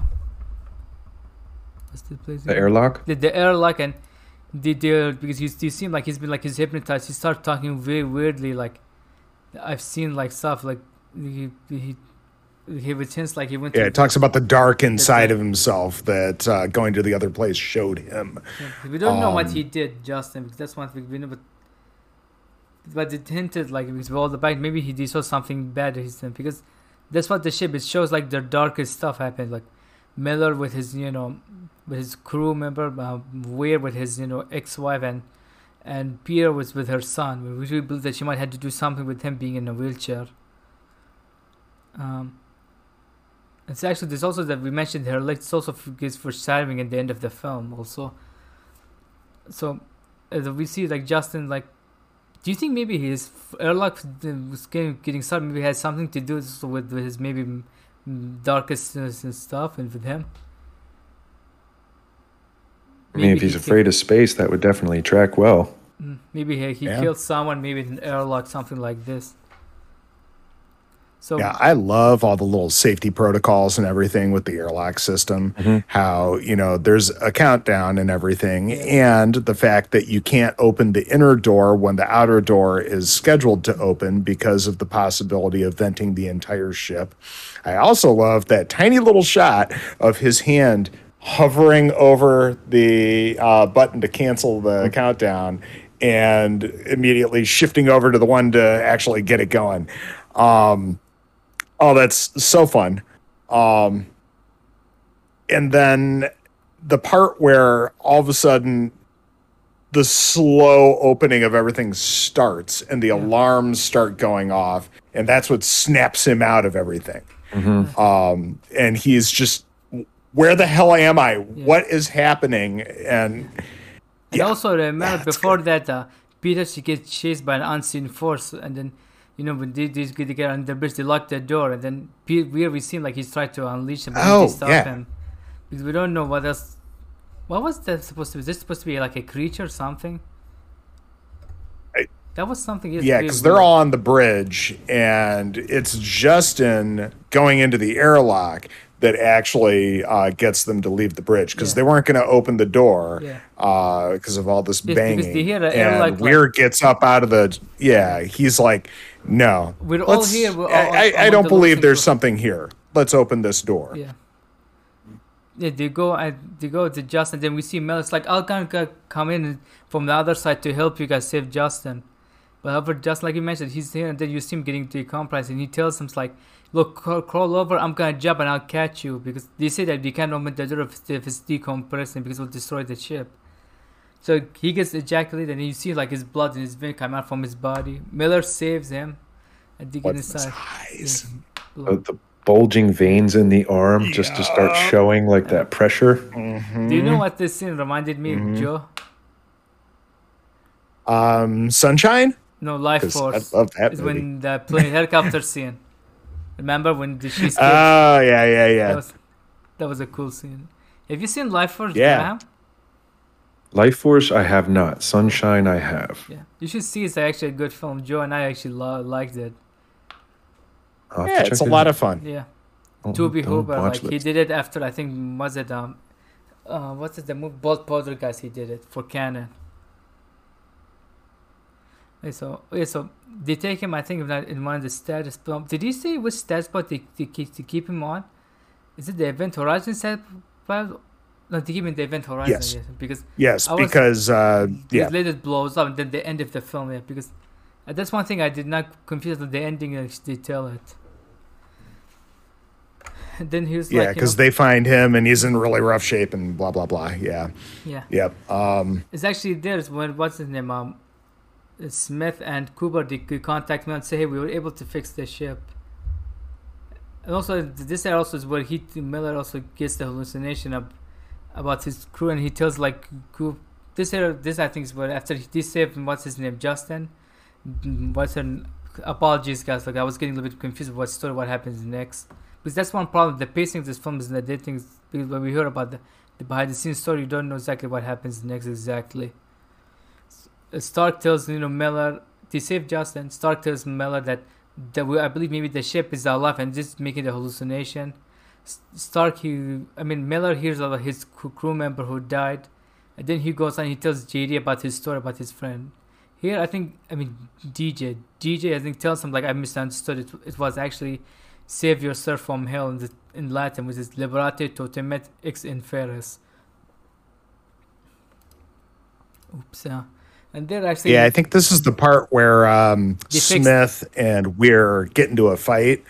S1: what's the place?
S3: The
S1: again?
S3: airlock.
S1: the, the airlock and the, the because you, you seem like he's been like he's hypnotized. He started talking very weirdly. Like I've seen like stuff like he he he pretends like he went.
S2: Yeah, it talks about the dark inside
S1: it.
S2: of himself that uh, going to the other place showed him.
S1: Yeah, we don't know what
S2: Um,
S1: he did, Justin. Because that's one thing we know, but but it hinted like because all the back maybe he saw something bad he's done because that's what the ship it shows like the darkest stuff happened like Miller with his you know with his crew member uh, Weir with his you know ex-wife and and Peter was with her son. We really believe that she might have to do something with him being in a wheelchair. Um it's actually there's also that we mentioned her legs also gives foreshadowing at the end of the film also. So uh, we see like Justin like do you think maybe his airlock was getting, getting started maybe has something to do with, with his maybe darkest uh, and stuff and with him
S3: I mean, if he's
S1: he
S3: afraid of space, that would definitely track well.
S1: Mm, maybe he, he
S2: Yeah.
S1: killed someone maybe in an airlock something like this so
S2: Yeah, I love all the little safety protocols and everything with the airlock system.
S3: Mhm.
S2: How, you know, there's a countdown and everything. And the fact that you can't open the inner door when the outer door is scheduled to open because of the possibility of venting the entire ship. I also love that tiny little shot of his hand hovering over the uh, button to cancel the countdown and immediately shifting over to the one to actually get it going. Um, Oh, that's so fun. Um, and then the part where all of a sudden the slow opening of everything starts and the alarms start going off, and that's what snaps him out of everything. Um, and he's just, where the hell am I? What is happening? And
S1: And also remember
S2: Yeah, it's
S1: before that, uh, Peter she gets chased by an unseen force, and then you know when they, these get on the bridge, they lock the door, and then we we seem like he's trying to unleash him, but
S2: Oh,
S1: to stop
S2: yeah.
S1: him because we don't know what else. What was that supposed to be? Is this supposed to be like a creature or something?
S2: I-
S1: that was something.
S2: Yeah, because they're all on the bridge, and it's Justin going into the airlock that actually uh, gets them to leave the bridge because
S1: Yeah.
S2: they weren't going to open the door
S1: Yeah.
S2: because of all this
S1: because
S2: banging.
S1: the
S2: and
S1: like-
S2: Weir gets up out of the yeah. He's like, no,
S1: We're all here, we're all-
S2: I, I, I don't believe there's
S1: to-
S2: something here. Let's open this door.
S1: Yeah. Yeah, they go and they go to Justin. Then we see Mel. It's like I'll come, come in from the other side to help you guys save Justin. But however, just like you mentioned, he's here, and then you see him getting decompressed, and he tells him, "Like, look, crawl, crawl over. I'm gonna jump, and I'll catch you." Because they say that we can't open the door if, if it's decompressing because it'll destroy the ship. So he gets ejaculated, and you see like his blood and his vein come out from his body. Miller saves him, and they get
S2: his
S1: inside.
S2: eyes?
S3: The, the bulging veins in the arm just to start showing like that pressure.
S2: Mhm.
S1: Do you know what this scene reminded me
S2: Mhm.
S1: of, Joe?
S2: Um, Sunshine.
S1: No, Life Force.
S2: I love that
S1: is
S2: movie.
S1: when the plane helicopter scene. Remember when she escaped?
S2: Oh yeah, yeah, yeah.
S1: that, was, that was a cool scene. Have you seen Life Force?
S2: Yeah.
S1: Graham?
S3: Life Force, I have not. Sunshine, I have.
S1: Yeah. You should see. It's actually a good film. Joe and I actually lo- liked it.
S3: I'll have to
S2: yeah,
S3: check
S2: it's a
S3: it
S2: lot
S3: out.
S2: of fun.
S1: Yeah.
S3: I'll- Tobe
S1: Hooper, like
S3: watch
S1: he did it after I think was it um, uh, what's it the movie Bolt Poltergeist? He did it for Cannon. Okay, so okay, so they take him. I think in one of the status. Um, did he say which status spot they, they keep to keep him on? Is it the Event Horizon set? No, they keep him in the Event Horizon.
S2: Yes.
S1: Yes, because
S2: Yes,
S1: was-
S2: because uh, yeah,
S1: it later blows up and then the end of the film. Yeah, because uh, that's one thing I did not confuse with the ending. Like they tell it. And then he was
S2: yeah,
S1: like, you
S2: because
S1: know,
S2: they find him and he's in really rough shape and blah blah blah. Yeah,
S1: yeah.
S2: yep. Um,
S1: It's actually there's when what's his name? Um, Smith and Cooper they could contact me and say, "Hey, we were able to fix the ship." And also, this also is where he Miller also gets the hallucination of, about his crew, and he tells like Coop. This here, this I think is where after he saved what's his name, Justin. What's her apologies, guys. Like I was getting a little bit confused with what story, what happens next, because that's one problem. The pacing of this film is the editing. Because when we hear about the, the behind the scenes story, you don't know exactly what happens next exactly. Stark tells you know Miller to save Justin. Stark tells Miller that that we, I believe maybe the ship is alive and just making the hallucination. Stark, he, I mean Miller hears about his crew member who died, and then he goes and he tells JD about his story about his friend. Here, I think, I mean DJ, DJ, I think tells him like I misunderstood it. It was actually save yourself from hell in, the, in Latin, which is liberate tutemet ex inferis. Oops, yeah. And they're actually
S2: Yeah, I think this is the part where um,
S1: They fixed-
S2: Smith and Weir get into a fight,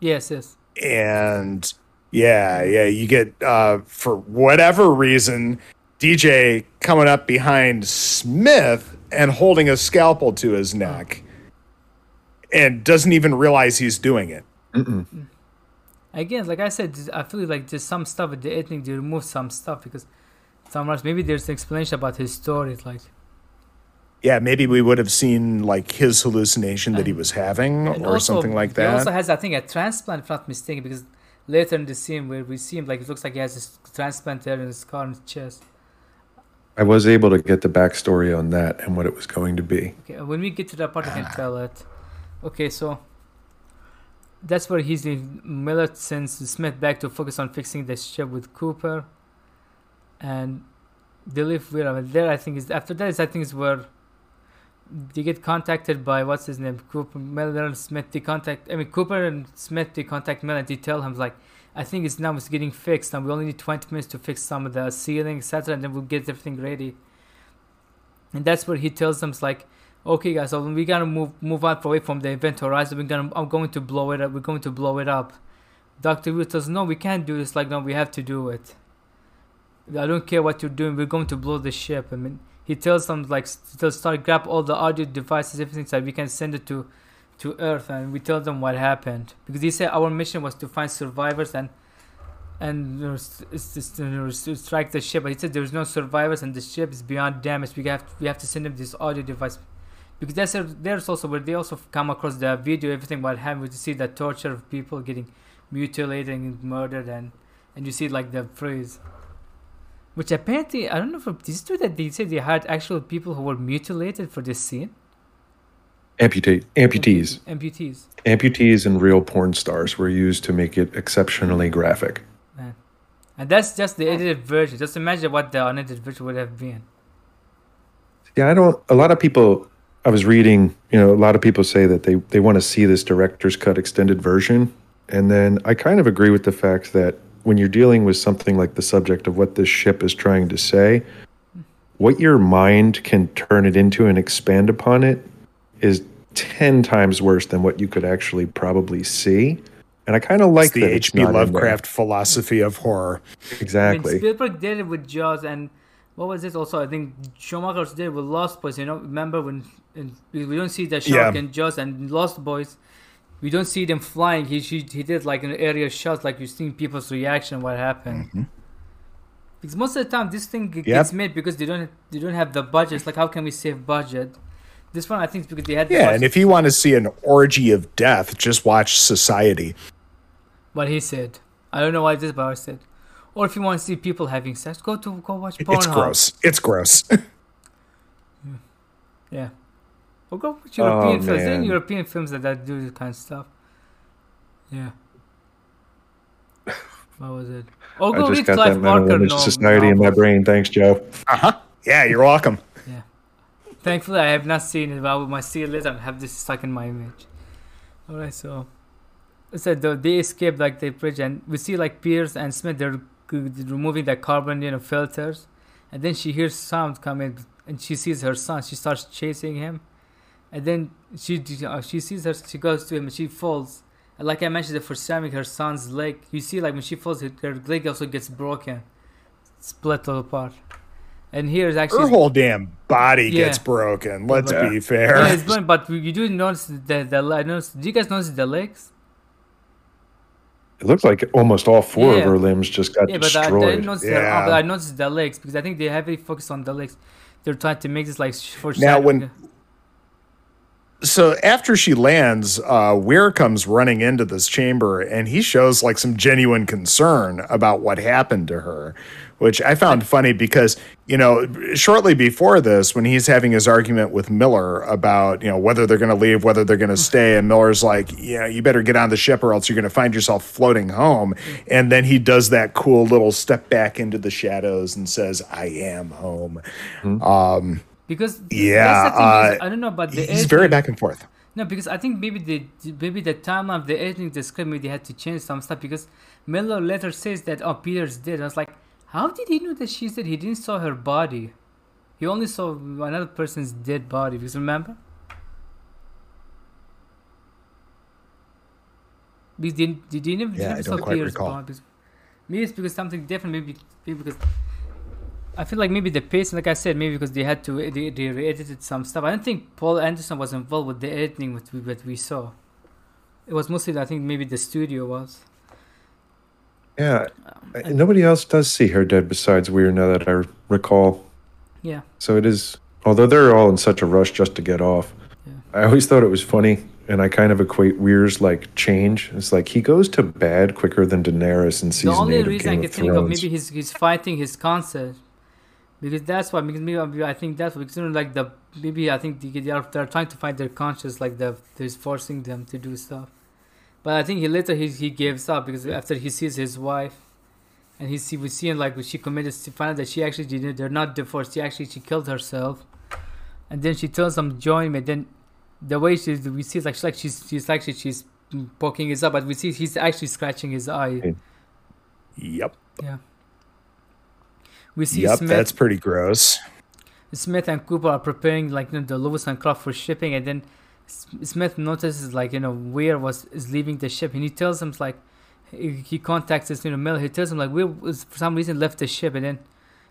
S1: yes, yes.
S2: and yeah, yeah, you get uh, for whatever reason DJ coming up behind Smith and holding a scalpel to his neck, and doesn't even realize he's doing it.
S1: Again, like I said, I feel like there's some stuff with the editing. They remove some stuff because sometimes maybe there's an explanation about his story. It's like
S2: Yeah, maybe we would have seen like his hallucination that he was having
S1: And
S2: or
S1: also,
S2: something like that.
S1: He also has, I think, a transplant, if not mistaken, because later in the scene where we see him, like it looks like he has a transplant there in his scar in his chest.
S3: I was able to get the backstory on that and what it was going to be.
S1: Okay, when we get to that part, I can ah. tell it. Okay, so that's where he's in. Miller sends Smith back to focus on fixing the ship with Cooper, and they leave where there. I think is after that is I think is where they get contacted by what's his name Cooper and Smith. They contact I mean Cooper and Smith. They contact Miller and they tell him like. I think it's now it's getting fixed, and we only need 20 minutes to fix some of the ceiling, etc., and then we'll get everything ready. And that's where he tells them, like, okay, guys, so we gotta move move out away from the event horizon. We're gonna, I'm going to blow it up. We're going to blow it up. Doctor Will says, no, we can't do this. Like, no, we have to do it. I don't care what you're doing. We're going to blow the ship. I mean, he tells them like to start grab all the audio devices, everything, so we can send it to to Earth, and we tell them what happened because he said our mission was to find survivors and and strike the ship. But he said there's no survivors and the ship is beyond damage. We have we have to send them this audio device because that's there's also where they also come across the video, everything what happened. To see the torture of people getting mutilated and murdered, and and you see like the phrase. Which apparently I don't know if you do that they said they had actual people who were mutilated for this scene.
S3: Amputate amputees.
S1: Amputees.
S3: Amputees and real porn stars were used to make it exceptionally graphic.
S1: Man. And that's just the edited version. Just imagine what the unedited version would have been.
S3: Yeah, I don't. A lot of people. I was reading. You know, a lot of people say that they they want to see this director's cut extended version, and then I kind of agree with the fact that when you're dealing with something like the subject of what this ship is trying to say, what your mind can turn it into and expand upon it is ten times worse than what you could actually probably see. And I kind of like
S2: It's the
S3: that it's
S2: H.P.
S3: not in there.
S2: Lovecraft philosophy of horror.
S1: I mean,
S3: Exactly.
S1: Spielberg did it with Jaws, and what was it also? I think Schumacher did it with Lost Boys. You know, remember when in, we we don't see the shark
S2: Yeah.
S1: in Jaws and Lost Boys, we don't see them flying. He he, he did like an area shot, like you seen people's reaction, what happened. Because most of the time, this thing
S2: Mm-hmm. Yep.
S1: gets made because they don't they don't have the budget. It's like how can we save budget? This one, I think, because they had the
S2: Yeah,
S1: budget.
S2: and if you want to see an orgy of death, just watch Society.
S1: what he said. I don't know why this, but I said. Or if you want to see people having sex, go to go watch Pornhub.
S2: It's gross. It's gross.
S1: Yeah. Or go watch European
S3: Oh,
S1: films. There. European films that, that do this kind of stuff. Yeah. what was it? Or
S3: I
S1: go
S3: just
S1: read
S3: got
S1: Clive
S3: that mental
S1: Barker
S3: image
S1: no-
S3: society in my brain. Thanks, Joe.
S2: Uh huh. Yeah, you're welcome.
S1: Yeah. Thankfully, I have not seen it, but I might see it later and have this stuck in my image. Alright, so. I said the, they escape like the bridge, and we see like Pierce and Smith, they're removing the carbon you know, filters. And then she hears sound coming, and she sees her son. She starts chasing him. And then she uh, she sees her, she goes to him, and she falls. And like I mentioned, the for Sammy, her son's leg, you see like when she falls, her her leg also gets broken, split apart. and here is actually Her
S2: whole damn body
S1: Yeah.
S2: gets broken. Let's
S3: Yeah.
S2: be fair.
S1: yeah, it's blown, but you do notice the the I noticed, do you guys notice the legs?
S3: It looked like almost all four of her limbs just got
S1: Yeah, but I, I
S3: destroyed.
S1: didn't notice
S2: Yeah.
S1: but I noticed the legs because I think they heavily focus on the legs. They're trying to make this like sh- for
S2: Now, when- so after she lands, uh, Weir comes running into this chamber and he shows like some genuine concern about what happened to her, which I found funny because, you know, shortly before this, when he's having his argument with Miller about, you know, whether they're going to leave, whether they're going to stay, and Miller's like, yeah, you better get on the ship or else you're going to find yourself floating home. And then he does that cool little step back into the shadows and says, I am home. Um,
S1: because
S2: Yeah,
S1: the is,
S2: uh,
S1: I don't know about the
S2: he's
S1: editing.
S2: very back and forth.
S1: No, because I think maybe the maybe the timeline of the editing the script maybe they had to change some stuff because Miller later says that oh Peter's dead. I was like, how did he know that she's dead? He didn't saw her body. He only saw another person's dead body. Because remember? Because they, they didn't even,
S2: Yeah, I don't
S1: saw
S2: quite
S1: Peter's
S2: recall.
S1: body. Because- Maybe it's because something different. Maybe, maybe because I feel like maybe the pace, like I said, maybe because they had to they, they edited some stuff. I don't think Paul Anderson was involved with the editing with what we saw. It was mostly I think maybe the studio was.
S3: yeah, um, I- nobody else does see her dead besides Weir now that I recall.
S1: Yeah.
S3: So it is, although they're all in such a rush just to get off.
S1: Yeah.
S3: I always thought it was funny, and I kind of equate Weir's like change. It's like he goes to bad quicker than Daenerys in
S1: the
S3: season
S1: only
S3: eight of
S1: reason I
S3: Game
S1: can think of maybe he's he's fighting his concept because that's why because maybe I think that's because you know, like the maybe I think they they are they're trying to find their conscience like the there's forcing them to do stuff. But I think he later he he gives up because after he sees his wife. And he see we see him like she committed to find out that she actually didn't they're not divorced. She actually she killed herself, and then she tells him join me. Then the way she we see like she's like she's she's actually she's poking his up, but we see he's actually scratching his eye.
S3: Yep.
S2: Yep.
S1: We see
S2: Yep.
S1: Smith,
S2: That's pretty gross.
S1: Smith and Cooper are preparing like you know, the Lewis and Clark for shipping, and then Smith notices like you know Weir was is leaving the ship, and he tells him like he, contacts his you know Miller. He tells him like Weir was for some reason left the ship, and then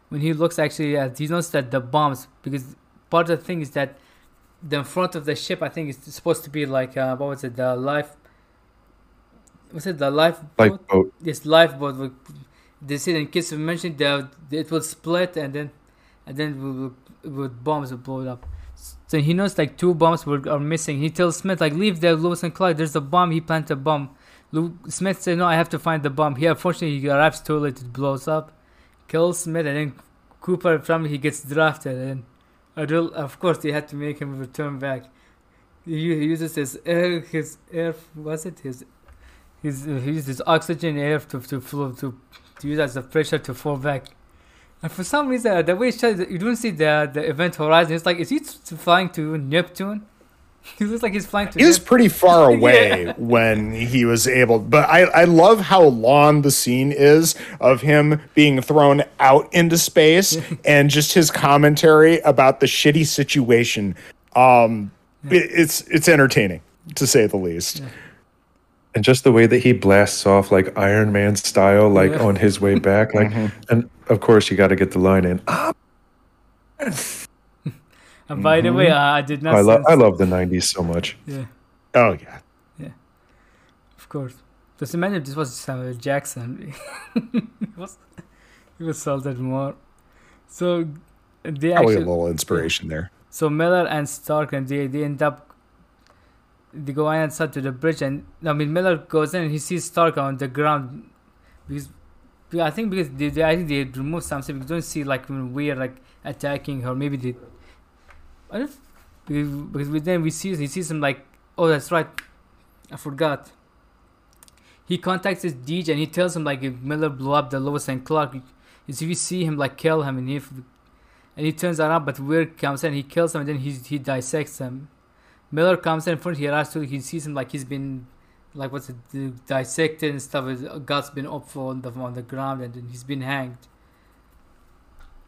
S1: when he looks actually at he notices that the bombs because part of the thing is that the front of the ship I think is supposed to be like uh, what was it the life was it the life
S3: Lifeboat.
S1: this lifeboat would they said in case of mention that it will split and then and then would bombs will blow it up. So he knows like two bombs were are missing. He tells Smith like leave there, Lewis and Clark. There's a bomb. He planted a bomb. Lu- Smith said no, I have to find the bomb. He unfortunately he arrives too late. It blows up, kills Smith, and then Cooper from he gets drafted. And real, of course they had to make him return back. He, he uses his air, his air was it his his he uses oxygen air to to flow to to use as a pressure to fall back. And for some reason, uh, the way it shows, you don't see the the event horizon. It's like, is he flying to Neptune? he looks like he's flying to.
S2: He was pretty far
S1: Yeah.
S2: away when he was able, but I, I love how long the scene is of him being thrown out into space and just his commentary about the shitty situation. Um, it, it's it's entertaining to say the least.
S3: And just the way that he blasts off like Iron Man style, like
S1: Yeah.
S3: on his way back, like, and of course you got to get the line in. Ah,
S1: and by the way, uh, I did not.
S3: I love, I love the '90s so much.
S1: Yeah,
S2: Oh yeah, Yeah.
S1: of course. Just imagine this was Samuel Jackson. it was he was salted more. So they
S2: probably a little inspiration there.
S1: So Miller and Stark and they, they end up they go inside to the bridge and I mean Miller goes in and he sees Stark on the ground because I think because they, they I think they removed something because don't see like when we're like attacking her. Maybe they I don't because, because then we see he sees him like oh that's right. I forgot. He contacts his Deej and he tells him like if Miller blew up the Lewis and Clark is if you see him like kill him and if and he turns around, but Weir comes in, he kills him, and then he he dissects him. Miller comes in front, he arrives to, he sees him like he's been, like what's it, dissected and stuff. His guts been up on the on the ground, and then he's been hanged.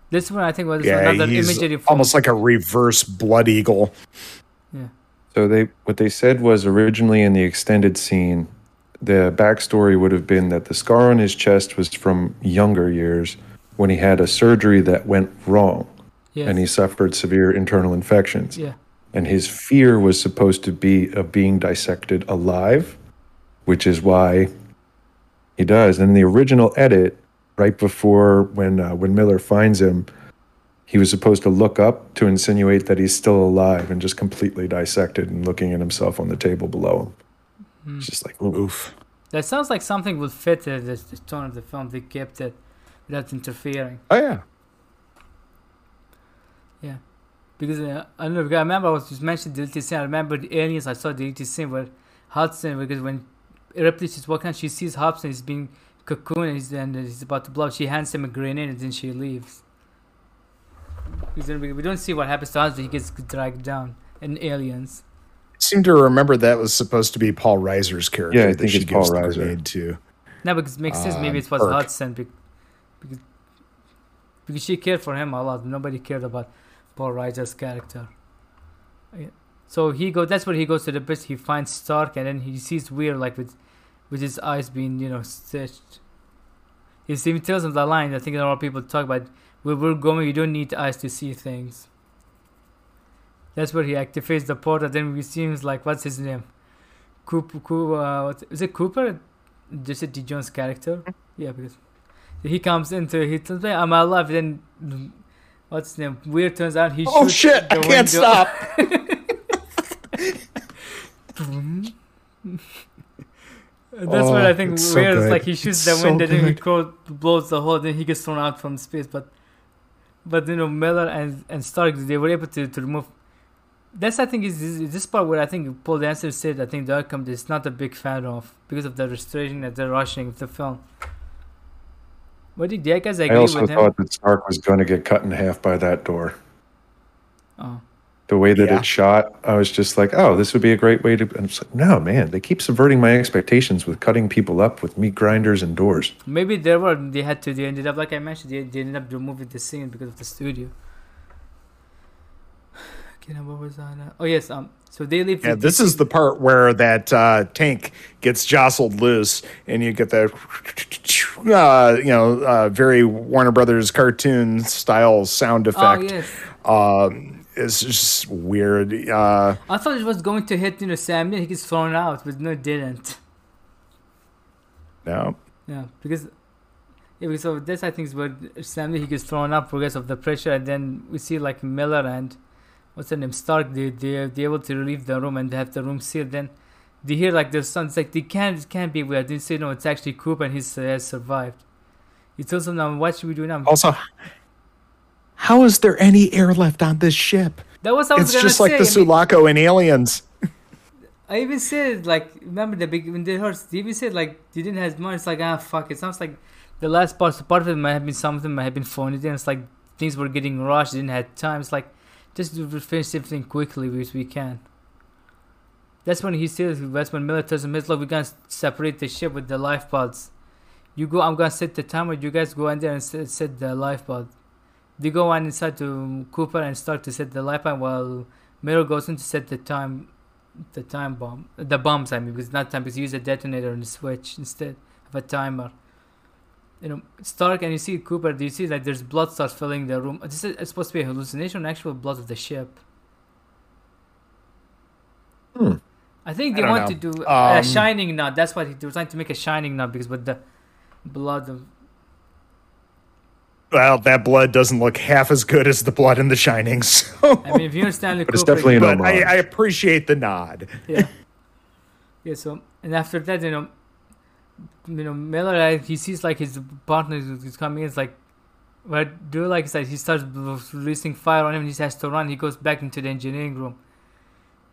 S1: This one I think was
S2: Yeah,
S1: another
S2: he's
S1: imagery from
S2: almost like a reverse blood eagle.
S1: yeah.
S3: So they what they said was originally in the extended scene, the backstory would have been that the scar on his chest was from younger years, when he had a surgery that went wrong
S1: Yes.
S3: and he suffered severe internal infections.
S1: yeah.
S3: And his fear was supposed to be of being dissected alive, which is why he does. And in the original edit, right before when uh, when Miller finds him, he was supposed to look up to insinuate that he's still alive and just completely dissected and looking at himself on the table below him.
S1: Hmm.
S3: It's just like, ooh.
S2: Oof.
S1: That sounds like something would fit the, the, the tone of the film. They kept it without interfering.
S2: Oh yeah. yeah.
S1: Because uh, I don't know. Because I remember I was just mentioned the deleted scene. I remember the aliens. I saw the deleted scene where Hudson, because when Ripley is walking, out, she sees Hudson is being cocooned and he's, and he's about to blow. She hands him a grenade and then she leaves. Because then we, we don't see what happens to Hudson. He gets dragged down. And aliens.
S2: I seem to remember that was supposed to be Paul Reiser's character.
S3: Yeah, I
S2: that
S3: think
S2: she
S3: it's Paul
S2: gives the
S3: Reiser.
S2: grenade to.
S1: No, because it makes sense. Maybe
S2: Um,
S1: it was
S2: Kirk.
S1: Hudson because because she cared for him a lot. Nobody cared about Paul Reiser's character. So he goes. That's where he goes to the bridge. He finds Stark, and then he sees Weir like with with his eyes being you know stitched. He even tells him the line. I think a lot of people talk about. Where we're going, you don't need eyes to see things. That's where he activates the portal. Then we see him like, what's his name? Cooper. Cooper uh, is it Cooper? Jesse D. Jones' character. Yeah, because he comes into he tells me I'm alive. Then what's his name? Weird turns out he shoots.
S2: Oh
S1: shoots
S2: shit! I
S1: the
S2: can't
S1: window.
S2: stop.
S1: And That's what
S2: Oh,
S1: I think oh,
S2: it's so
S1: weird is like he shoots
S2: It's
S1: the
S2: so
S1: window, then he
S2: good.
S1: blows the hole, then he gets thrown out from space. But but you know Miller and and Stark they were able to, to remove. That's I think is is this part where I think Paul Anderson said I think the outcome is not a big fan of because of the restoration that they're rushing of the film. What did you guys
S3: I
S1: agree
S3: also
S1: with him?
S3: thought that Stark was going to get cut in half by that door.
S1: Oh.
S3: The way that
S2: Yeah.
S3: it's shot, I was just like, oh, this would be a great way to. And it's like, no, man, they keep subverting my expectations with cutting people up with meat grinders and doors.
S1: Maybe there were they had to they ended up like I mentioned they, they ended up removing the scene because of the studio. Okay, now what was on? Uh, oh yes, um. So they leave.
S2: Yeah,
S1: the-
S2: this is the part where that uh, tank gets jostled loose, and you get that, uh, you know, uh, very Warner Brothers cartoon style sound effect.
S1: Oh
S2: effect.
S1: yes,
S2: Um, it's just weird. Uh,
S1: I thought it was going to hit you know Sam. Then he gets thrown out, but no, it didn't.
S2: no,
S1: Yeah, because. Yeah, because so this I think is where Sam he gets thrown up because of the pressure, and then we see like Miller and what's her name Stark. They they they able to leave the room and have the room sealed. Then they hear like their son. It's like they can't it can't be weird. They say no, it's actually Coop and he's uh, has survived. He tells them now, what should we do now?
S2: also, how is there any air left on this ship?
S1: that was what I was
S2: It's just like
S1: say.
S2: the
S1: I mean,
S2: Sulaco in Aliens.
S1: I even said like remember the big when they heard they even said like they didn't have money. It's like ah fuck. It sounds like the last part. Part of it might have been something might have been phony. Then it's like things were getting rushed. Didn't have time. It's like just to finish everything quickly as we can. That's when he says. That's when Miller tells him, "Look, we're gonna separate the ship with the life pods. You go. I'm gonna set the timer. You guys go in there and set, set the life pod. They go on inside to Cooper and start to set the life pod while Miller goes in to set the time the time bomb, the bombs. I mean, because not time because he use a detonator and a switch instead of a timer. You know, Stark and you see Cooper. Do you see that there's blood starts filling the room? This is it's supposed to be a hallucination, actual blood of the ship.
S3: Hmm.
S1: I think they
S2: don't
S1: want
S2: know.
S1: to do a
S2: Um,
S1: shining knot. That's what they were trying to make a shining knot because with the blood of
S2: Well, that blood doesn't look half as good as the blood in The Shining. So.
S1: I mean, if you understand the
S3: But it's definitely an
S2: I. I appreciate the nod.
S1: yeah. Yeah. So and after that, you know, you know, Miller, he sees like his partner is coming. in, It's like, what do like? Like he starts releasing fire on him. and He has to run. He goes back into the engineering room.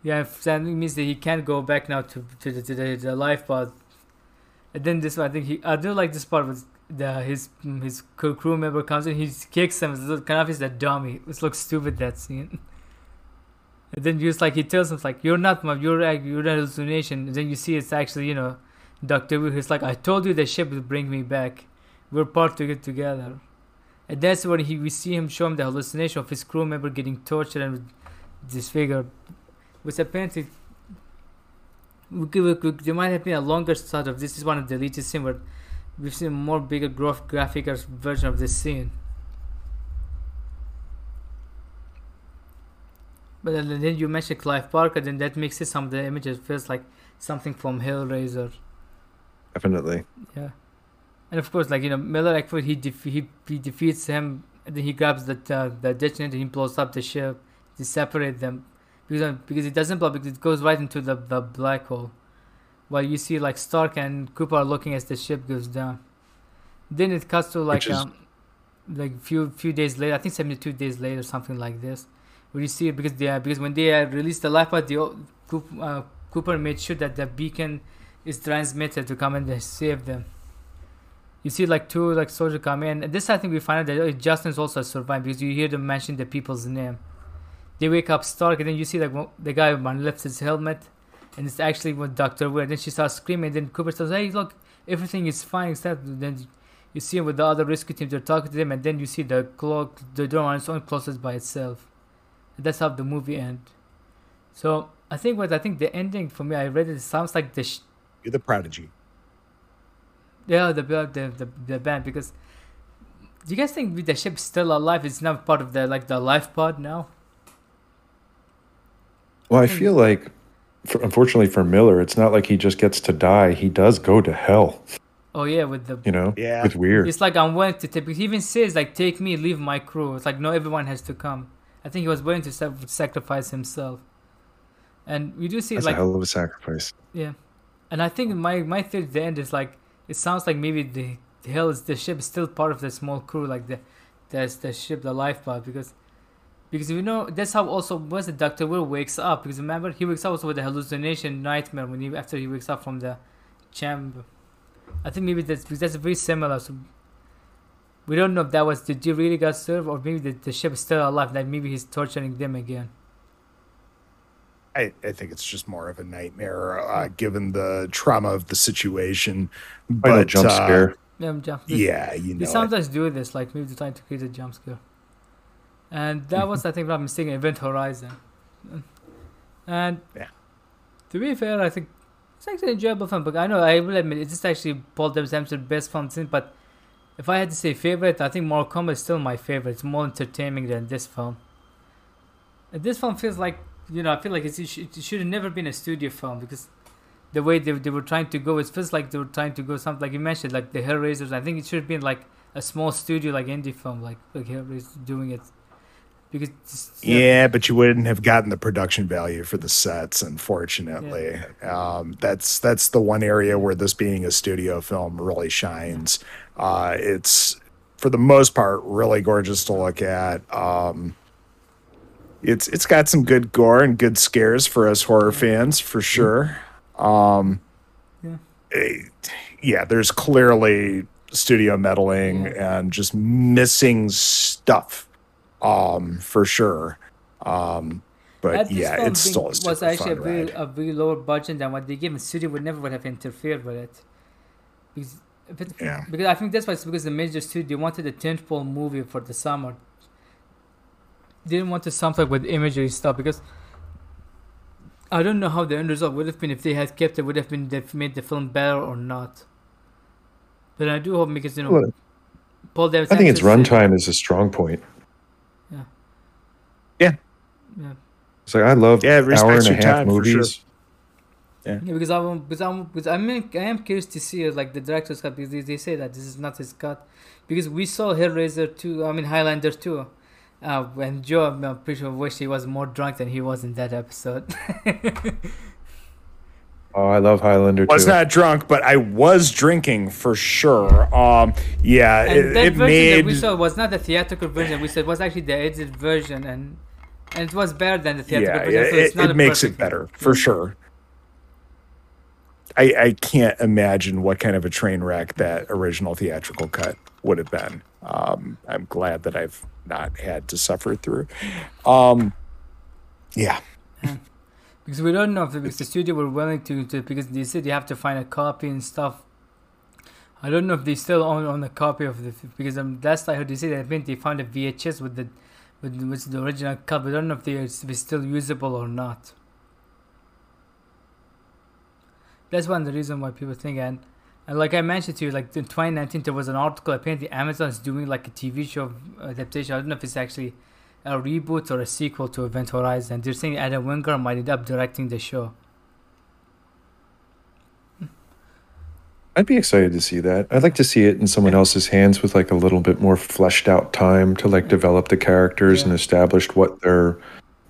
S1: Yeah, that means that he can't go back now to to the, to the, the life pod. And then this, I think he, I do like this part with the his his crew member comes in. He kicks him. It's kind of is a dummy. It looks stupid that scene. And then just like he tells him like you're not my you're you're an hallucination. And then you see it's actually you know, Doctor. He's like I told you the ship would bring me back. We're part to get together. And that's when he we see him show him the hallucination of his crew member getting tortured and disfigured. Which apparently there might have been a longer start of this is one of the deleted scene where we've seen more bigger graph graphical version of this scene. But then then you mentioned Clive Barker, then that makes it some of the images feels like something from Hellraiser.
S3: Definitely.
S1: Yeah, and of course, like you know, Miller actually he def- he, he defeats him, and then he grabs the uh, the detonator, he blows up the ship to separate them, because uh, because it doesn't blow because it goes right into the the black hole, while you see like Starck and Cooper are looking as the ship goes down. Then it cuts to like
S3: is-
S1: um like few few days later, I think seventy two days later, something like this, where you see it because they are, because when they uh, released the life pod, the uh, Cooper made sure that the beacon is transmitted to come and save them. You see like two like soldiers come in, and this I think we find out that uh, Justin's also survived because you hear them mention the people's name. They wake up Starck, and then you see like the guy lifts his helmet, and it's actually with Doctor Weir. Then she starts screaming. And then Cooper says, "Hey, look, everything is fine." Except then you see him with the other rescue team. They're talking to them, and then you see the clock, the door on its own closes by itself. And that's how the movie ends. So I think what I think the ending for me, I read it, it sounds like the sh-
S2: the prodigy.
S1: yeah the the the, the band because. Do you guys think with the ship still alive? It's not part of the like the life pod now.
S3: Well, I feel like, for, unfortunately for Miller, it's not like he just gets to die. He does go to hell,
S1: Oh yeah, with the
S3: you know?
S2: Yeah.
S3: With Weir.
S1: It's like I'm willing to take. He even says like, "Take me, leave my crew." It's like no, everyone has to come. I think he was willing to sacrifice himself, and we do see
S3: That's
S1: like
S3: a hell of a sacrifice.
S1: yeah, and I think my my theory at the end is like it sounds like maybe the, the hell is the ship is still part of the small crew, like the that's the ship, the lifeboat, because because you know that's how also was the Doctor Will wakes up because remember he wakes up also with a hallucination nightmare when he after he wakes up from the chamber. I think maybe that's because that's very similar. So we don't know if that was did you really got served or maybe the, the ship is still alive. That maybe he's torturing them again.
S2: I, I think it's just more of a nightmare, uh, given the trauma of the situation.
S3: Quite a
S2: But
S3: jump
S2: uh,
S3: scare.
S1: Yeah, jump.
S2: yeah, you know,
S1: They
S2: it.
S1: sometimes do this, like maybe they're trying to create a jump scare. And that was, I think, if I'm not mistaken, Event Horizon. And
S2: Yeah.
S1: to be fair, I think it's actually an enjoyable film. But I know I will admit it's just actually Paul W. Anderson's best film since. But if I had to say favorite, I think Mortal Kombat is still my favorite. It's more entertaining than this film. And this film feels like you know I feel like it's, it should, it should have never been a studio film because the way they, they were trying to go, it feels like they were trying to go something like you mentioned, like the Hellraisers. I think it should have been like a small studio, like indie film, like like Hellraiser doing it. Because it's-
S2: Yeah, but you wouldn't have gotten the production value for the sets, unfortunately. Um, that's that's the one area where this being a studio film really shines. Uh, it's for the most part really gorgeous to look at. Um, it's it's got some good gore and good scares for us horror fans for sure. Um,
S1: Yeah.
S2: eh, yeah, there's clearly studio meddling and just missing stuff um for sure um but yeah it's still a
S1: was actually a very, a very lower budget than what they gave. And studio would never would have interfered with it. Because,
S2: Yeah.
S1: because I think that's why it's because the major studio wanted a tentpole movie for the summer. They didn't want to something with imagery stuff because I don't know how the end result would have been if they had kept it. Would have been they've made the film better or not. But I do hope because you know
S3: Well,
S1: Paul Davis.
S3: I think its runtime is a strong point.
S1: Yeah. Yeah. Yeah.
S3: It's like I love
S2: Yeah, it
S3: hour
S2: respects
S3: and a half
S2: time, for sure.
S3: movies.
S1: Yeah, because I'm because I'm because I mean I am curious to see uh, like the director's cut because they, they say that this is not his cut because we saw Hellraiser two I mean Highlander two, uh, when Joe I'm pretty sure wish he was more drunk than he was in that episode.
S3: Oh, I love Highlander
S2: was
S3: too.
S2: not drunk but i was drinking for sure um yeah
S1: and
S2: it,
S1: that
S2: it
S1: version
S2: made
S1: that we saw was not the theatrical version. We said was actually the edited version and and it was better than the theatrical
S2: yeah,
S1: version.
S2: yeah
S1: so it's
S2: it,
S1: not
S2: it makes it
S1: perfect-
S2: better for sure I, I can't imagine what kind of a train wreck that original theatrical cut would have been. Um, I'm glad that I've not had to suffer through. Um, yeah,
S1: because we don't know if the, studio were willing to, to because they said you have to find a copy and stuff. I don't know if they still own, own a copy of the because um, last I heard they said I think they found a VHS with the with, with the original cut. But I don't know if they it's still usable or not. That's one of the reason why people think and And like I mentioned to you, like in 2019, there was an article. Apparently, Amazon is doing like a TV show uh, adaptation. I don't know if it's actually a reboot or a sequel to Event Horizon. They're saying Adam Wingard might end up directing the show. Hmm.
S3: I'd be excited to see that. I'd like to see it in someone else's hands with like a little bit more fleshed out time to like develop the characters
S1: Yeah.
S3: and establish what their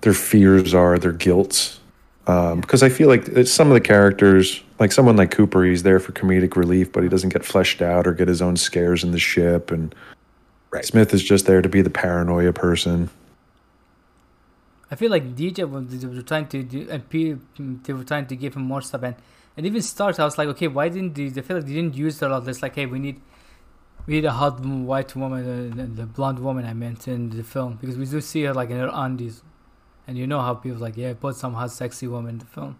S3: their fears are, their guilts. Um, because I feel like uh, some of the characters, like someone like Cooper, he's there for comedic relief, but he doesn't get fleshed out or get his own scares in the ship. And
S2: Right.
S3: Smith is just there to be the paranoia person.
S1: I feel like DJ was they were trying to do, and P, they were trying to give him more stuff, and and even Stars. I was like, okay, why didn't they? I feel like they didn't use a lot. It's like, hey, we need we need a hot white woman, uh, the, the blonde woman I meant in the film because we do see her like in her undies, and you know how people like, yeah, put some hot, sexy woman in the film.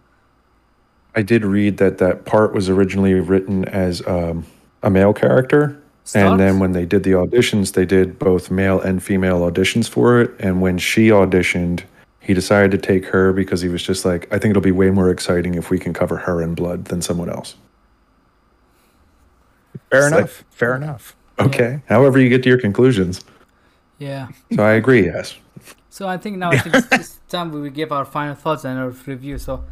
S3: I did read that that part was originally written as um, a male character,
S1: Stars?
S3: And then when they did the auditions, they did both male and female auditions for it. And when she auditioned, he decided to take her because he was just like, I think it'll be way more exciting if we can cover her in blood than someone else.
S2: Fair
S3: It's like-
S2: enough. Fair enough.
S3: Okay. However, you get to your conclusions.
S1: yeah.
S3: So I agree, yes.
S1: So I think now it's, it's time we give our final thoughts and our review. So, Gra-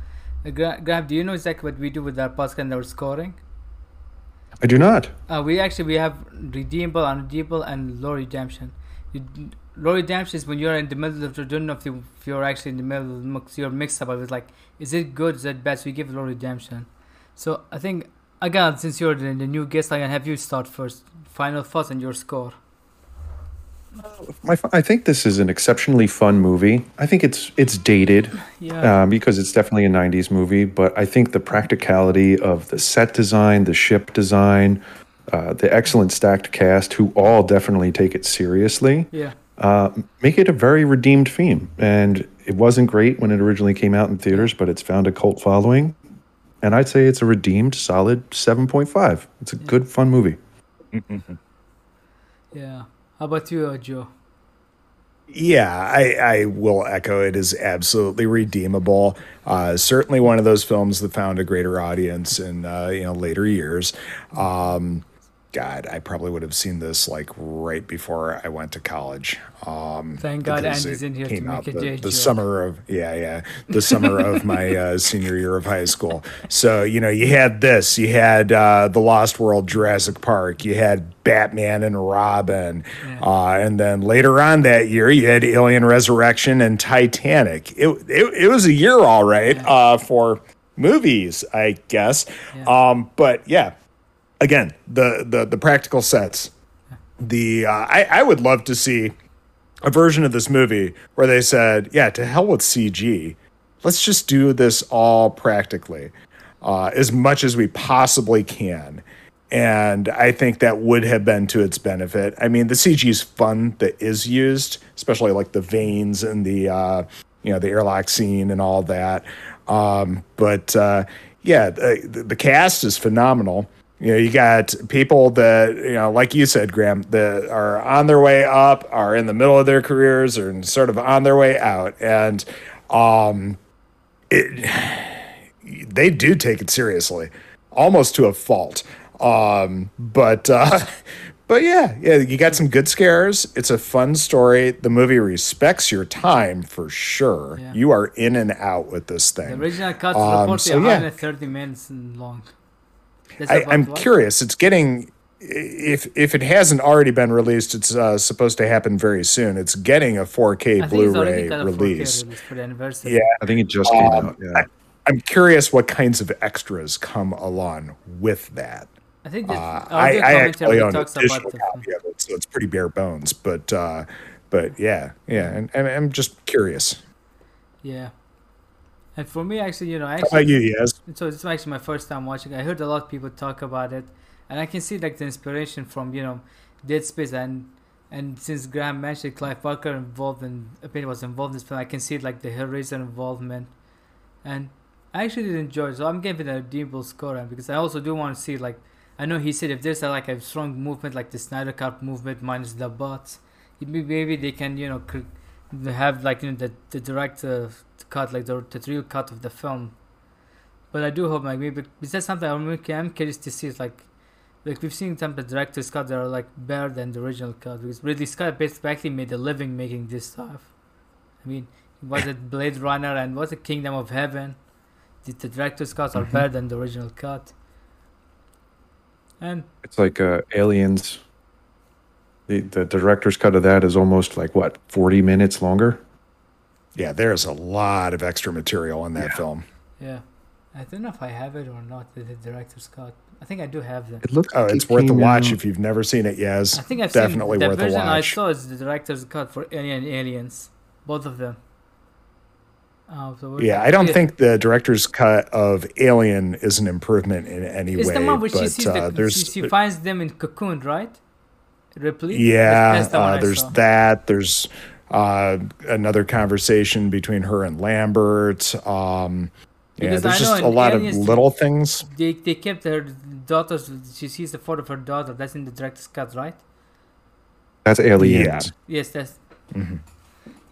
S1: Graham, do you know exactly what we do with our podcast and our scoring?
S3: I do not.
S1: Uh, we actually we have redeemable, unredeemable, and low redemption. You, low redemption is when you're in the middle of. I don't know if, you, if you're actually in the middle of the mix, you're mixed up. It's like, is it good? Is it bad? So we give low redemption. So I think again, since you're the, the new guest, I can have you start first. Final thoughts and your score.
S3: My, I think this is an exceptionally fun movie. I think it's it's dated
S1: Yeah.
S3: um, because it's definitely a 90s movie, but I think the practicality of the set design, the ship design, uh, the excellent stacked cast, who all definitely take it seriously,
S1: yeah.
S3: uh, make it a very redeemed theme. And it wasn't great when it originally came out in theaters, but it's found a cult following. And I'd say it's a redeemed, solid 7.5. It's a good, fun movie.
S1: Yeah. How about you, uh, Joe?
S2: Yeah, I, I will echo it is absolutely redeemable. Uh, certainly one of those films that found a greater audience in uh, you know later years. Um, God, I probably would have seen this like right before I went to college. Um,
S1: Thank God Andy's in here to make a
S2: the, the summer of yeah yeah the summer of my uh, senior year of high school. So you know you had this, you had uh, the Lost World, Jurassic Park, you had Batman and Robin, uh, and then later on that year you had Alien Resurrection and Titanic. It it, it was a year all right uh, for movies, I guess. Um, but yeah, again the the the practical sets the uh, I, I would love to see a version of this movie where they said yeah to hell with cg let's just do this all practically uh, as much as we possibly can. And i think that would have been to its benefit. I mean the cg is fun that is used especially like the veins and the uh, you know the airlock scene and all that. Um, but uh, yeah the, the cast is phenomenal you know, you got people that, you know, like you said, Graham, that are on their way up, are in the middle of their careers, or sort of on their way out. And um, it, they do take it seriously, almost to a fault. Um, but, uh, but yeah, yeah, you got some good scares. It's a fun story. The movie respects your time for sure.
S1: Yeah.
S2: You are in and out with this thing.
S1: The original cut
S2: Um,
S1: reportedly
S2: so yeah.
S1: 130 minutes long. That's
S2: I,
S1: about
S2: I'm
S1: what?
S2: curious. It's getting if if it hasn't already been released, it's uh, supposed to happen very soon. It's getting a 4K
S1: I think it's already
S2: Blu-ray
S1: got a 4K
S2: release.
S1: release for the anniversary.
S2: Yeah,
S3: I think it just came
S2: Um,
S3: out. Yeah.
S2: I'm curious what kinds of extras come along with that.
S1: I think that
S2: Uh, I, I actually own a
S1: talks
S2: digital
S1: about the
S2: copy of it, so it's pretty bare bones. But uh, but yeah, yeah, and, and I'm just curious.
S1: yeah. And for me, actually, you know,
S2: How
S1: actually
S2: about you, Yes?
S1: so it's actually my first time watching. I heard a lot of people talk about it, and I can see like the inspiration from you know Dead Space and and since Graham mentioned Clive Barker involved in opinion was involved in this film, I can see like the Hellraiser involvement, and I actually did enjoy it. So I'm giving it a redeemable score and because I also do want to see like I know he said if there's a, like a strong movement like the Snyder Cut movement minus the bots, maybe maybe they can you know cr- have like you know the the direct uh, cut like the the real cut of the film but I do hope like maybe is that something I'm, I'm curious to see is like like we've seen some of the director's cut that are like better than the original cut because Ridley Scott basically made a living making this stuff. I mean, was it Blade Runner and was it Kingdom of Heaven? The, the director's cuts are
S3: Mhm.
S1: better than the original cut. And
S3: It's like uh, Aliens. The the director's cut of that is almost like what forty minutes longer.
S2: Yeah, there's a lot of extra material in that
S3: Yeah.
S2: film.
S1: yeah, I don't know if I have it or not. The, the director's cut. I think I do have them.
S3: It looks.
S2: Oh,
S3: like
S2: it's
S3: it
S2: worth the watch
S3: out-
S2: if you've never seen it. Yes,
S1: I think I've
S2: definitely
S1: seen the
S2: worth a
S1: version I
S2: watch.
S1: saw is the director's cut for Alien Aliens, both of them. Uh, so
S2: Yeah, I don't
S1: yeah.
S2: think the director's cut of Alien is an improvement in any
S1: It's
S2: way.
S1: the one where she
S2: but
S1: sees
S2: uh,
S1: the,
S2: there's
S1: she, she finds them in cocoon, right? Ripley.
S2: yeah,
S1: That's the
S2: uh, there's that. There's uh, another conversation between her and Lambert. Um, yeah,
S1: Because
S2: there's
S1: I know
S2: just a lot
S1: Aliens-
S2: of little things.
S1: They they kept her daughter's. She sees the photo of her daughter. That's in the director's cut, right?
S3: That's Aliens.
S1: Yes, that's.
S2: Mhm.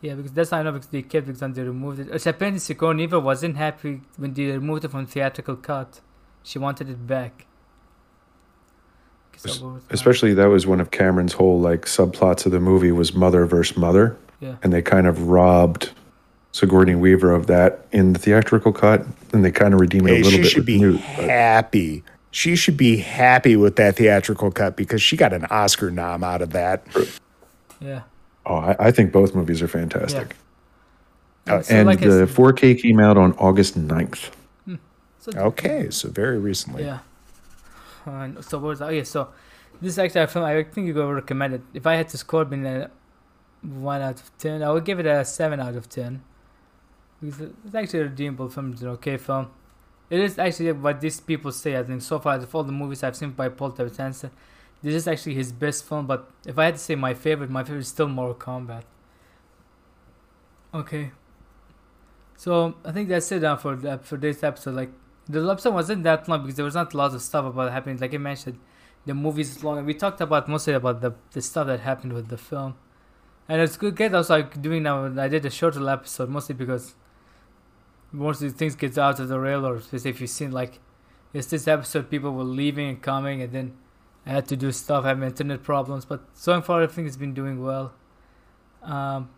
S1: Yeah, because that's I know because they kept because they removed it. Uh, Apparently, Sigourney Weaver wasn't happy when they removed it from theatrical cut. She wanted it back. So what was that?
S3: Especially that was one of Cameron's whole like subplots of the movie was mother versus mother,
S1: Yeah.
S3: and they kind of robbed Sigourney Weaver of that in the theatrical cut, and they kind of redeem it a little
S2: she
S3: bit
S2: should
S3: with
S2: be
S3: Newt. but-
S2: happy. She should be happy with that theatrical cut because she got an Oscar nom out of that.
S1: Yeah.
S3: Oh, I, I think both movies are fantastic.
S2: Uh,
S1: so
S3: and
S1: like
S3: the 4K came out on August 9th.
S1: So
S2: Okay, so very recently.
S1: Yeah. So what was that? Yeah, so this is actually a film I think you go recommend it. If I had to score it a one out of ten, I would give it a seven out of ten. Because it's actually a redeemable film. It's an okay film. It is actually what these people say. I think so far of all the movies I've seen by Paul Anderson, this is actually his best film. But if I had to say my favorite, my favorite is still Mortal Kombat. Okay. So I think that's it uh, for the, for this episode. Like the episode wasn't that long because there was not lots of stuff about happening. Like I mentioned, the movie's long, and we talked about mostly about the the stuff that happened with the film. And it's good. Get also like doing now. I did a shorter episode mostly because most of the things get out of the rail, or if you've seen like, it's this episode people were leaving and coming, and then I had to do stuff, having internet problems. But so far, everything has been doing well. Um,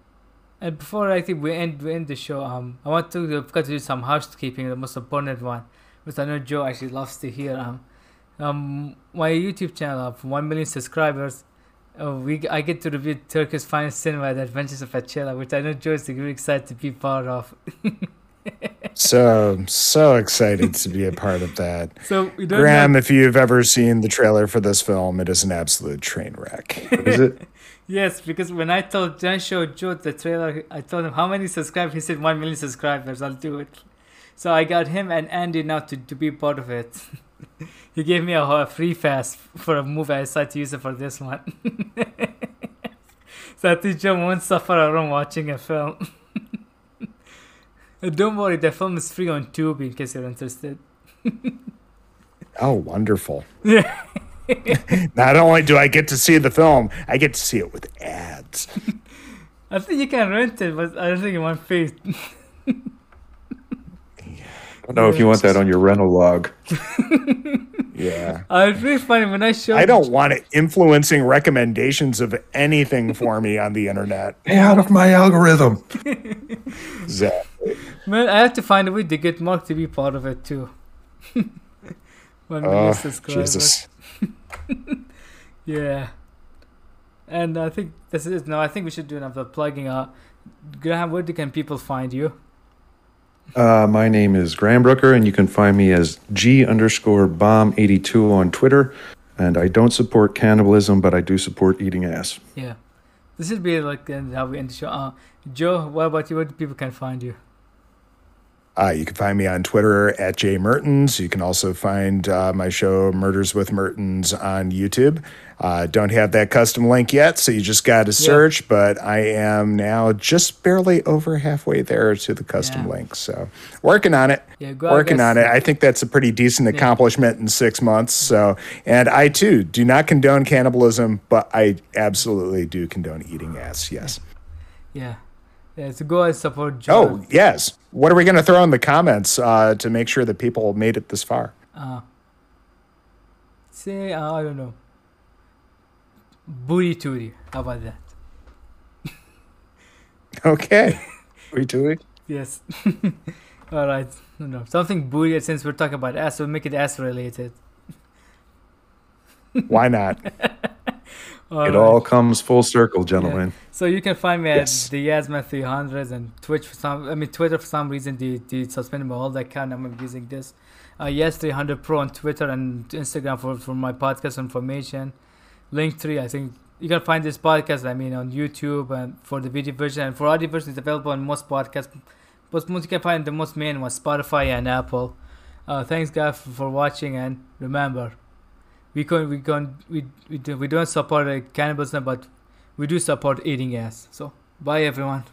S1: and before I think we end we end the show, um, I want to I forgot to do some housekeeping, the most important one, which I know Joe actually loves to hear. Um, um, my YouTube channel of one million subscribers, uh, we I get to review Turkish finest cinema, The Adventures of Acela, which I know Joe is really excited to be part of.
S2: So so excited to be a part of that.
S1: So we don't
S2: Graham,
S1: have,
S2: if you've ever seen the trailer for this film, it is an absolute train wreck.
S3: Is it?
S1: yes, because when I told John showed Joe the trailer, I told him how many subscribers. He said one million subscribers. I'll do it. So I got him and Andy now to, to be part of it. he gave me a, a free pass for a movie. I decided to use it for this one. so I think Joe won't suffer alone watching a film. Don't worry, the film is free on Tubi in case you're interested.
S2: Oh, wonderful.
S1: Yeah.
S2: Not only do I get to see the film, I get to see it with ads.
S1: I think you can rent it, but I don't think you want paid.
S3: I don't know if you want that on your rental log.
S2: Yeah.
S1: Uh, it's really funny when I show.
S2: I don't want it influencing recommendations of anything for me on the internet.
S3: Hey, out of my algorithm.
S2: Exactly.
S1: Man, I have to find a way to get Mark to be part of it too. One million
S2: Oh,
S1: subscribers.
S2: Jesus.
S1: Yeah. And I think this is no. I think we should do another plugging. Uh, Graham, where do can people find you?
S3: Uh, my name is Graham Brooker, and you can find me as G underscore bomb82 on Twitter. And I don't support cannibalism, but I do support eating ass.
S1: Yeah. This should be like how we end the show. Uh, Joe, what about you? Where people can find you?
S2: Uh, you can find me on Twitter at Jay Mertens. You can also find uh, my show Murders with Mertens on YouTube. Uh, don't have that custom link yet, so you just got to search. But I am now just barely over halfway there to the custom
S1: Yeah.
S2: link. So working on it.
S1: Yeah, go.
S2: Working on it. I think that's a pretty decent
S1: Yeah.
S2: accomplishment in six months. So, and I too do not condone cannibalism, but I absolutely do condone eating ass. Yes.
S1: Yeah. Yeah. So go and support Joe.
S2: Oh, yes. What are we going to throw in the comments uh, to make sure that people made it this far?
S1: Uh, say uh, I don't know. Booty tooty. How about that?
S2: Okay. Do it.
S1: Yes. All right. No, no. Something booty. Since we're talking about ass, we'll make it ass related.
S2: Why not?
S1: All
S3: it
S1: right.
S3: all comes full circle, gentlemen.
S1: So you can find me at
S2: Yes.
S1: the Yazman 300 and Twitch for some. I mean Twitter for some reason they, they suspended my old account. I'm using this. Uh, yes 300 Pro on Twitter and Instagram for for my podcast information. Linktree. I think you can find this podcast. I mean on YouTube and for the video version and for audio version it's available on most podcasts. But most you can find the most main was Spotify and Apple. Uh, thanks guys for, for watching and remember. We can we can we we, do, we don't support cannibalism, but we do support eating ass. So bye everyone.